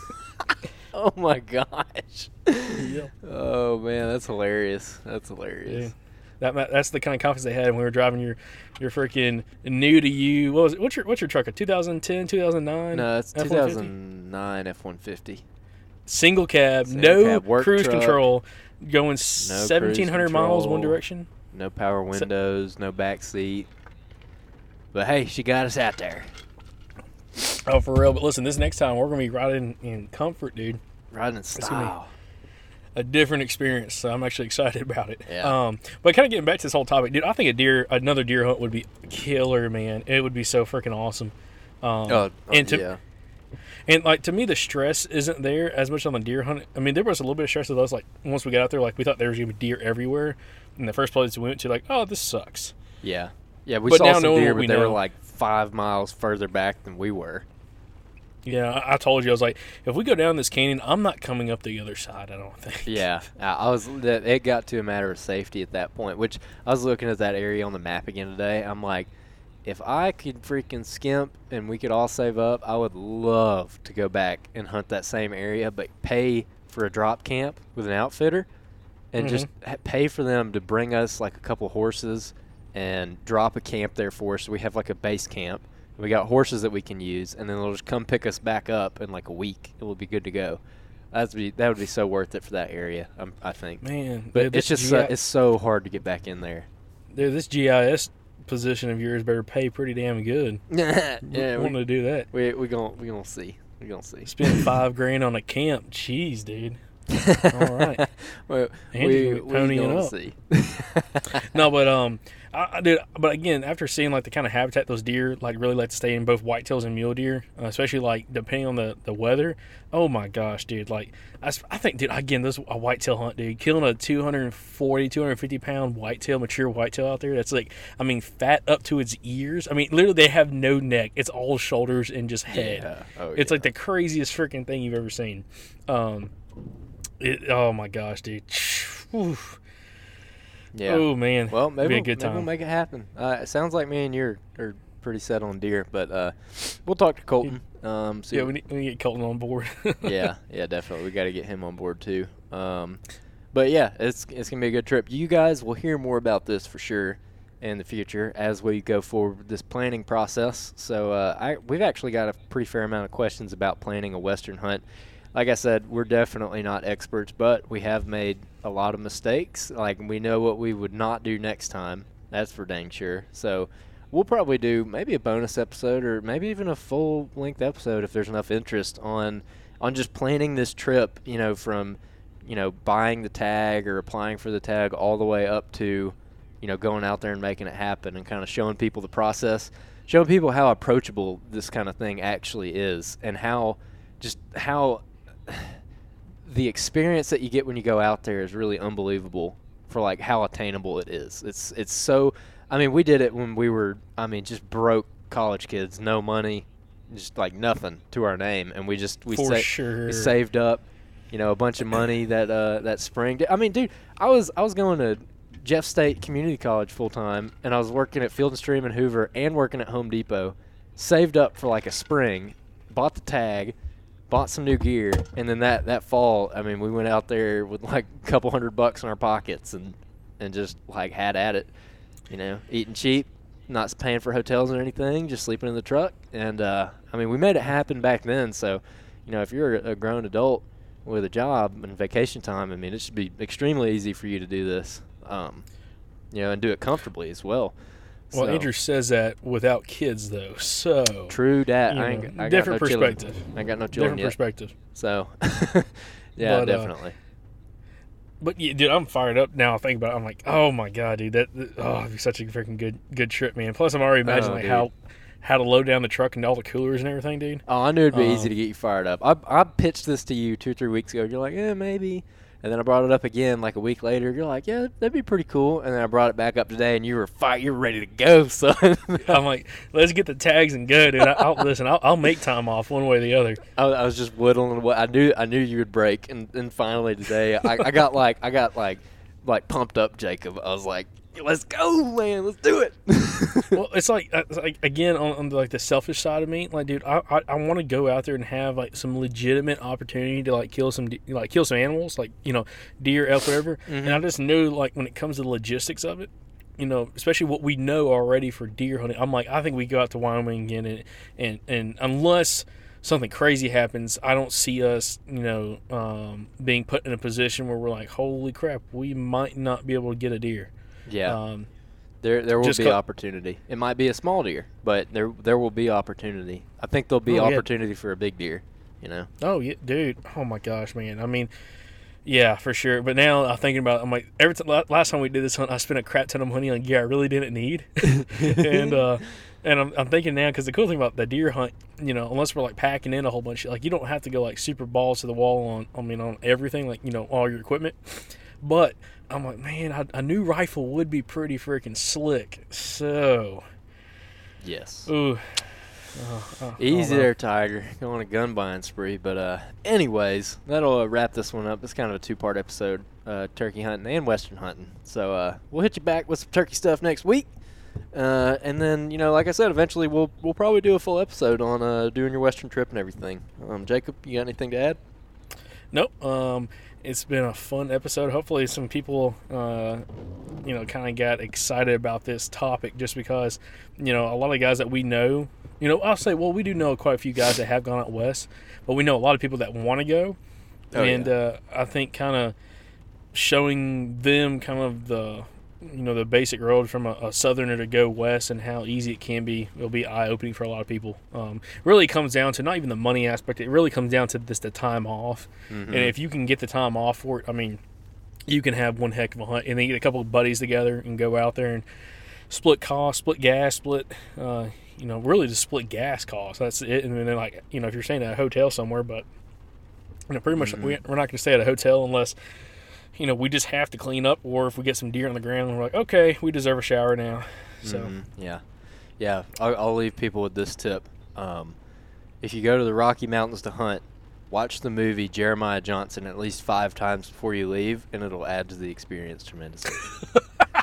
[LAUGHS] oh my gosh. yeah. Oh man, that's hilarious. That's hilarious. That that's the kind of confidence they had when we were driving your your freaking new to you. What was it? What's your what's your truck? A 2010, 2009? No, it's F-150? 2009 F-150. Single cab, Single no cab, cruise truck. control, going cruise 1700 miles one direction. No power windows, no back seat. But hey, she got us out there. Oh, for real. But listen, this next time we're gonna be riding in comfort, dude. Riding in style. A different experience. So I'm actually [LAUGHS] excited about it. Yeah. Um, but kind of getting back to this whole topic, dude. I think a deer, another deer hunt would be killer, man. It would be so freaking awesome. Um, Oh, oh, and to, yeah. and like to me, the stress isn't there as much on the deer hunt. I mean, there was a little bit of stress with us. Like once we got out there, like we thought there was gonna be deer everywhere. In the first place we went to, like, oh, this sucks. Yeah. Yeah, we But saw some deer, we but they were like five miles further back than we were. Yeah, I, told you, I was like, if we go down this canyon, I'm not coming up the other side. I don't [LAUGHS] think. Yeah, I I was. It got to a matter of safety at that point. Which I was looking at that area on the map again today. I'm like, if I could freaking skimp and we could all save up, I would love to go back and hunt that same area, but pay for a drop camp with an outfitter, and just mm-hmm. pay for them to bring us like a couple horses and drop a camp there for us. So we have like a base camp. We got horses that we can use, and then they'll just come pick us back up in like a week. It will be good to go. That'd be that would be so worth it for that area. Um, I think. Man, But dude, it's just so, GI it's so hard to get back in there. dude, this GIS position of yours better pay pretty damn good. [LAUGHS] yeah, I want to do that. we we gonna we gonna see. We gonna see. Spend [LAUGHS] five grand on a camp. Jeez, dude. All right. [LAUGHS] well, Andrew's we gonna we ponying up. see. [LAUGHS] No, but um, I, I did. But again, after seeing like the kind of habitat those deer like really like to stay in, both whitetails and mule deer, uh, especially like depending on the the weather. Oh my gosh, dude! Like I, I think, dude, again, this a whitetail hunt, dude, killing a 240, 250 pound whitetail, mature whitetail out there. That's like, I mean, fat up to its ears. I mean, literally, they have no neck. It's all shoulders and just head. Yeah. Oh, It's yeah. like the craziest freaking thing you've ever seen. Um, it, oh my gosh, dude. [SIGHS] Oof. yeah. Oh man. Well, maybe be a we'll, maybe we'll make it happen. Uh, it sounds like me and you are, pretty set on deer, but uh, we'll talk to Colton. Um, see yeah, we need, we need to get Colton on board. [LAUGHS] yeah, yeah, definitely. We got to get him on board too. Um, but yeah, it's it's gonna be a good trip. You guys will hear more about this for sure in the future as we go forward with this planning process. So uh, I we've actually got a pretty fair amount of questions about planning a western hunt. Like I said, we're definitely not experts, but we have made a lot of mistakes. Like we know what we would not do next time. That's for dang sure. So we'll probably do maybe a bonus episode or maybe even a full length episode if there's enough interest on on just planning this trip, you know, from you know, buying the tag or applying for the tag all the way up to, you know, going out there and making it happen and kind of showing people the process, showing people how approachable this kind of thing actually is and how just how [SIGHS] the experience that you get when you go out there is really unbelievable for like how attainable it is. It's it's so I mean, we did it when we were, I mean, just broke college kids, no money, just like nothing to our name, and we just we, For sa- sure. we saved up, you know, a bunch of money that uh, that spring. I mean, dude, I was I was going to Jeff State Community College full time, and I was working at Field and Stream in Hoover and working at Home Depot. Saved up for like a spring, bought the tag, bought some new gear, and then that that fall, I mean, we went out there with like a couple hundred bucks in our pockets and and just like had at it, you know, eating cheap, not paying for hotels or anything, just sleeping in the truck. And uh, I mean, we made it happen back then. So, you know, if you're a grown adult with a job and vacation time, I mean, it should be extremely easy for you to do this, um, you know, and do it comfortably as well. Well, So, Andrew says that without kids, though. So True you I ain't, know, I got different no children. perspective. I got no children different yet. perspective. So, [LAUGHS] yeah, But, uh, definitely. But yeah, dude, I'm fired up now. I think about. it. I'm like, oh my god, dude, that, that- oh, it'd be such a freaking good good trip, man. Plus, I'm already imagining Oh, like how how to load down the truck and all the coolers and everything, dude. Oh, I knew it'd be easy Um, to get you fired up. I I pitched this to you two or three weeks ago. You're like, yeah, maybe. And then I brought it up again like a week later. You're like, yeah, that'd be pretty cool. And then I brought it back up today, and you were fight. You're ready to go, [LAUGHS] son. [LAUGHS] I'm like, let's get the tags and go, dude. I, I'll listen. I'll, I'll make time off one way or the other. I, I was just whittling what I knew. I knew you would break, and then finally today, I, I got like I got like like pumped up, Jacob. I was like, let's go, man, let's do it. [LAUGHS] well, it's like, uh, it's like again on, on the, like the selfish side of me, like dude, I I, I want to go out there and have like some legitimate opportunity to like kill some de- like kill some animals, like you know deer, elk, whatever. And I just know like when it comes to the logistics of it, you know, especially what we know already for deer hunting, I'm like, I think we go out to Wyoming again, and and and unless something crazy happens, I don't see us, you know, um, being put in a position where we're like, holy crap, we might not be able to get a deer. Yeah, Um, there there will be co- opportunity. It might be a small deer, but there there will be opportunity. I think there'll be Oh, yeah. opportunity for a big deer. You know. Oh yeah, dude. Oh my gosh, man. I mean, yeah, for sure. But now I'm thinking about. I'm like, every time last time we did this hunt, I spent a crap ton of money on gear I really didn't need, [LAUGHS] and uh, and I'm, I'm thinking now because the cool thing about the deer hunt, you know, unless we're like packing in a whole bunch, like you don't have to go like super balls to the wall on. I mean, on everything, like you know, all your equipment. But I'm like, man, a, a new rifle would be pretty freaking slick. So, Yes. ooh. Oh, [SIGHS] oh, Easy there, Tiger. Go on a gun buying spree. But uh, anyways, that'll uh, wrap this one up. It's kind of a two-part episode: uh, turkey hunting and western hunting. So uh, we'll hit you back with some turkey stuff next week. Uh, and then, you know, like I said, eventually we'll we'll probably do a full episode on uh, doing your western trip and everything. Um, Jacob, you got anything to add? Nope. Um, it's been a fun episode. Hopefully, some people, uh, you know, kind of got excited about this topic just because, you know, a lot of guys that we know, you know, I'll say, well, we do know quite a few guys that have gone out west, but we know a lot of people that want to go, Oh, and yeah. uh, I think kind of showing them kind of the you know the basic road from a, a southerner to go west and how easy it can be it'll be eye opening for a lot of people. Um, really comes down to not even the money aspect; it really comes down to just the time off. Mm-hmm. And if you can get the time off for it, I mean, you can have one heck of a hunt, and then get a couple of buddies together and go out there and split cost split gas, split. Uh, you know, really just split gas costs. That's it. And then like you know, if you're staying at a hotel somewhere, but you know, pretty much we, we're not going to stay at a hotel unless you know we just have to clean up, or if we get some deer on the ground, we're like, okay, we deserve a shower now. So Mhm, yeah, yeah. I'll, I'll leave people with this tip. Um, if you go to the Rocky Mountains to hunt, watch the movie Jeremiah Johnson at least five times before you leave, and it'll add to the experience tremendously. [LAUGHS]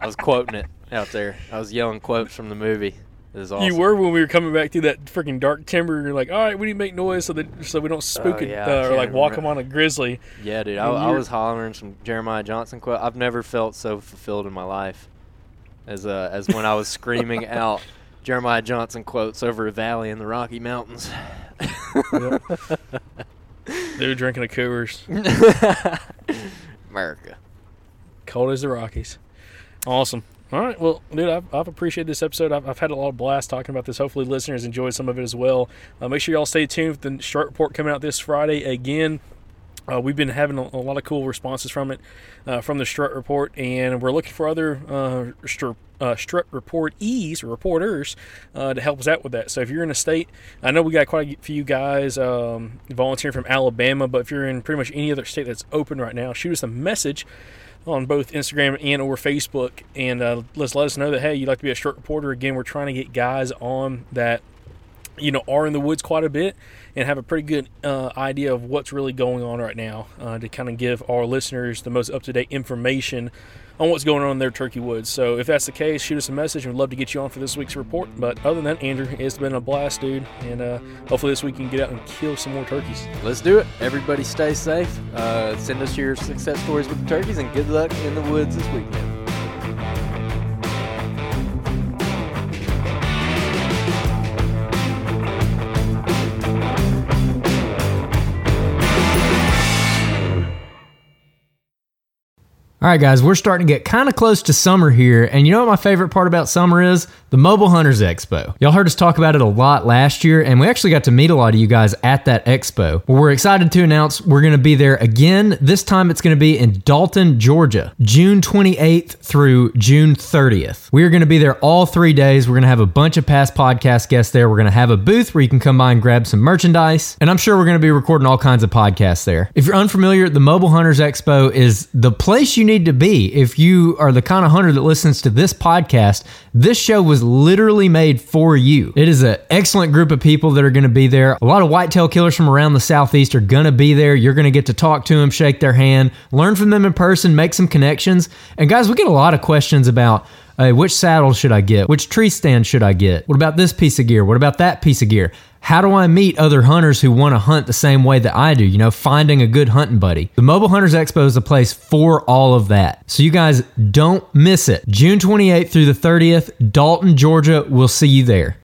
I was quoting it out there. I was yelling quotes from the movie. It awesome. You were when we were coming back through that freaking dark timber. You're like, all right, we need to make noise so that so we don't spook Oh, it yeah, I uh, or like walk remember. them on a grizzly. Yeah, dude. I, I was hollering some Jeremiah Johnson quote. I've never felt so fulfilled in my life as uh, as when I was screaming [LAUGHS] out Jeremiah Johnson quotes over a valley in the Rocky Mountains. They were drinking a Coors, [LAUGHS] America. cold as the Rockies. Awesome. All right, well, dude, I've, I've appreciated this episode. I've, I've had a lot of blast talking about this. Hopefully, listeners enjoyed some of it as well. Uh, make sure y'all stay tuned for the Strut Report coming out this Friday again. Uh, we've been having a, a, lot of cool responses from it, uh, from the Strut Report, and we're looking for other uh, Strut, uh, Strut reportees or reporters uh, to help us out with that. So if you're in a state, I know we got quite a few guys um, volunteering from Alabama, but if you're in pretty much any other state that's open right now, shoot us a message on both Instagram and or Facebook, and uh, let's let us know that hey, you'd like to be a Strut reporter. Again, we're trying to get guys on that you know are in the woods quite a bit and have a pretty good uh, idea of what's really going on right now uh, to kind of give our listeners the most up-to-date information on what's going on in their turkey woods. So if that's the case shoot us a message. And we'd love to get you on for this week's report. But other than that andrew it's been a blast dude. And uh, hopefully this week you can get out and kill some more turkeys. Let's do it. Everybody stay safe. Uh, send us your success stories with the turkeys and good luck in the woods this weekend All right, guys, we're starting to get kind of close to summer here. And you know what my favorite part about summer is? The Mobile Hunters Expo. Y'all heard us talk about it a lot last year, and we actually got to meet a lot of you guys at that expo. Well, we're excited to announce we're going to be there again. This time it's going to be in Dalton, Georgia, June 28th through June 30th. We are going to be there all three days. We're going to have a bunch of past podcast guests there. We're going to have a booth where you can come by and grab some merchandise. And I'm sure we're going to be recording all kinds of podcasts there. If you're unfamiliar, the Mobile Hunters Expo is the place you need to be if you are the kind of hunter that listens to this podcast. This show was literally made for you. It is an excellent group of people that are going to be there. A lot of whitetail killers from around the southeast are going to be there. You're going to get to talk to them, shake their hand, learn from them in person, make some connections. And guys, we get a lot of questions about Hey, which saddle should I get? Which tree stand should I get? What about this piece of gear? What about that piece of gear? How do I meet other hunters who want to hunt the same way that I do? You know, finding a good hunting buddy. The Mobile Hunters Expo is a place for all of that. So you guys don't miss it. June 28th through the 30th, Dalton, Georgia. We'll see you there.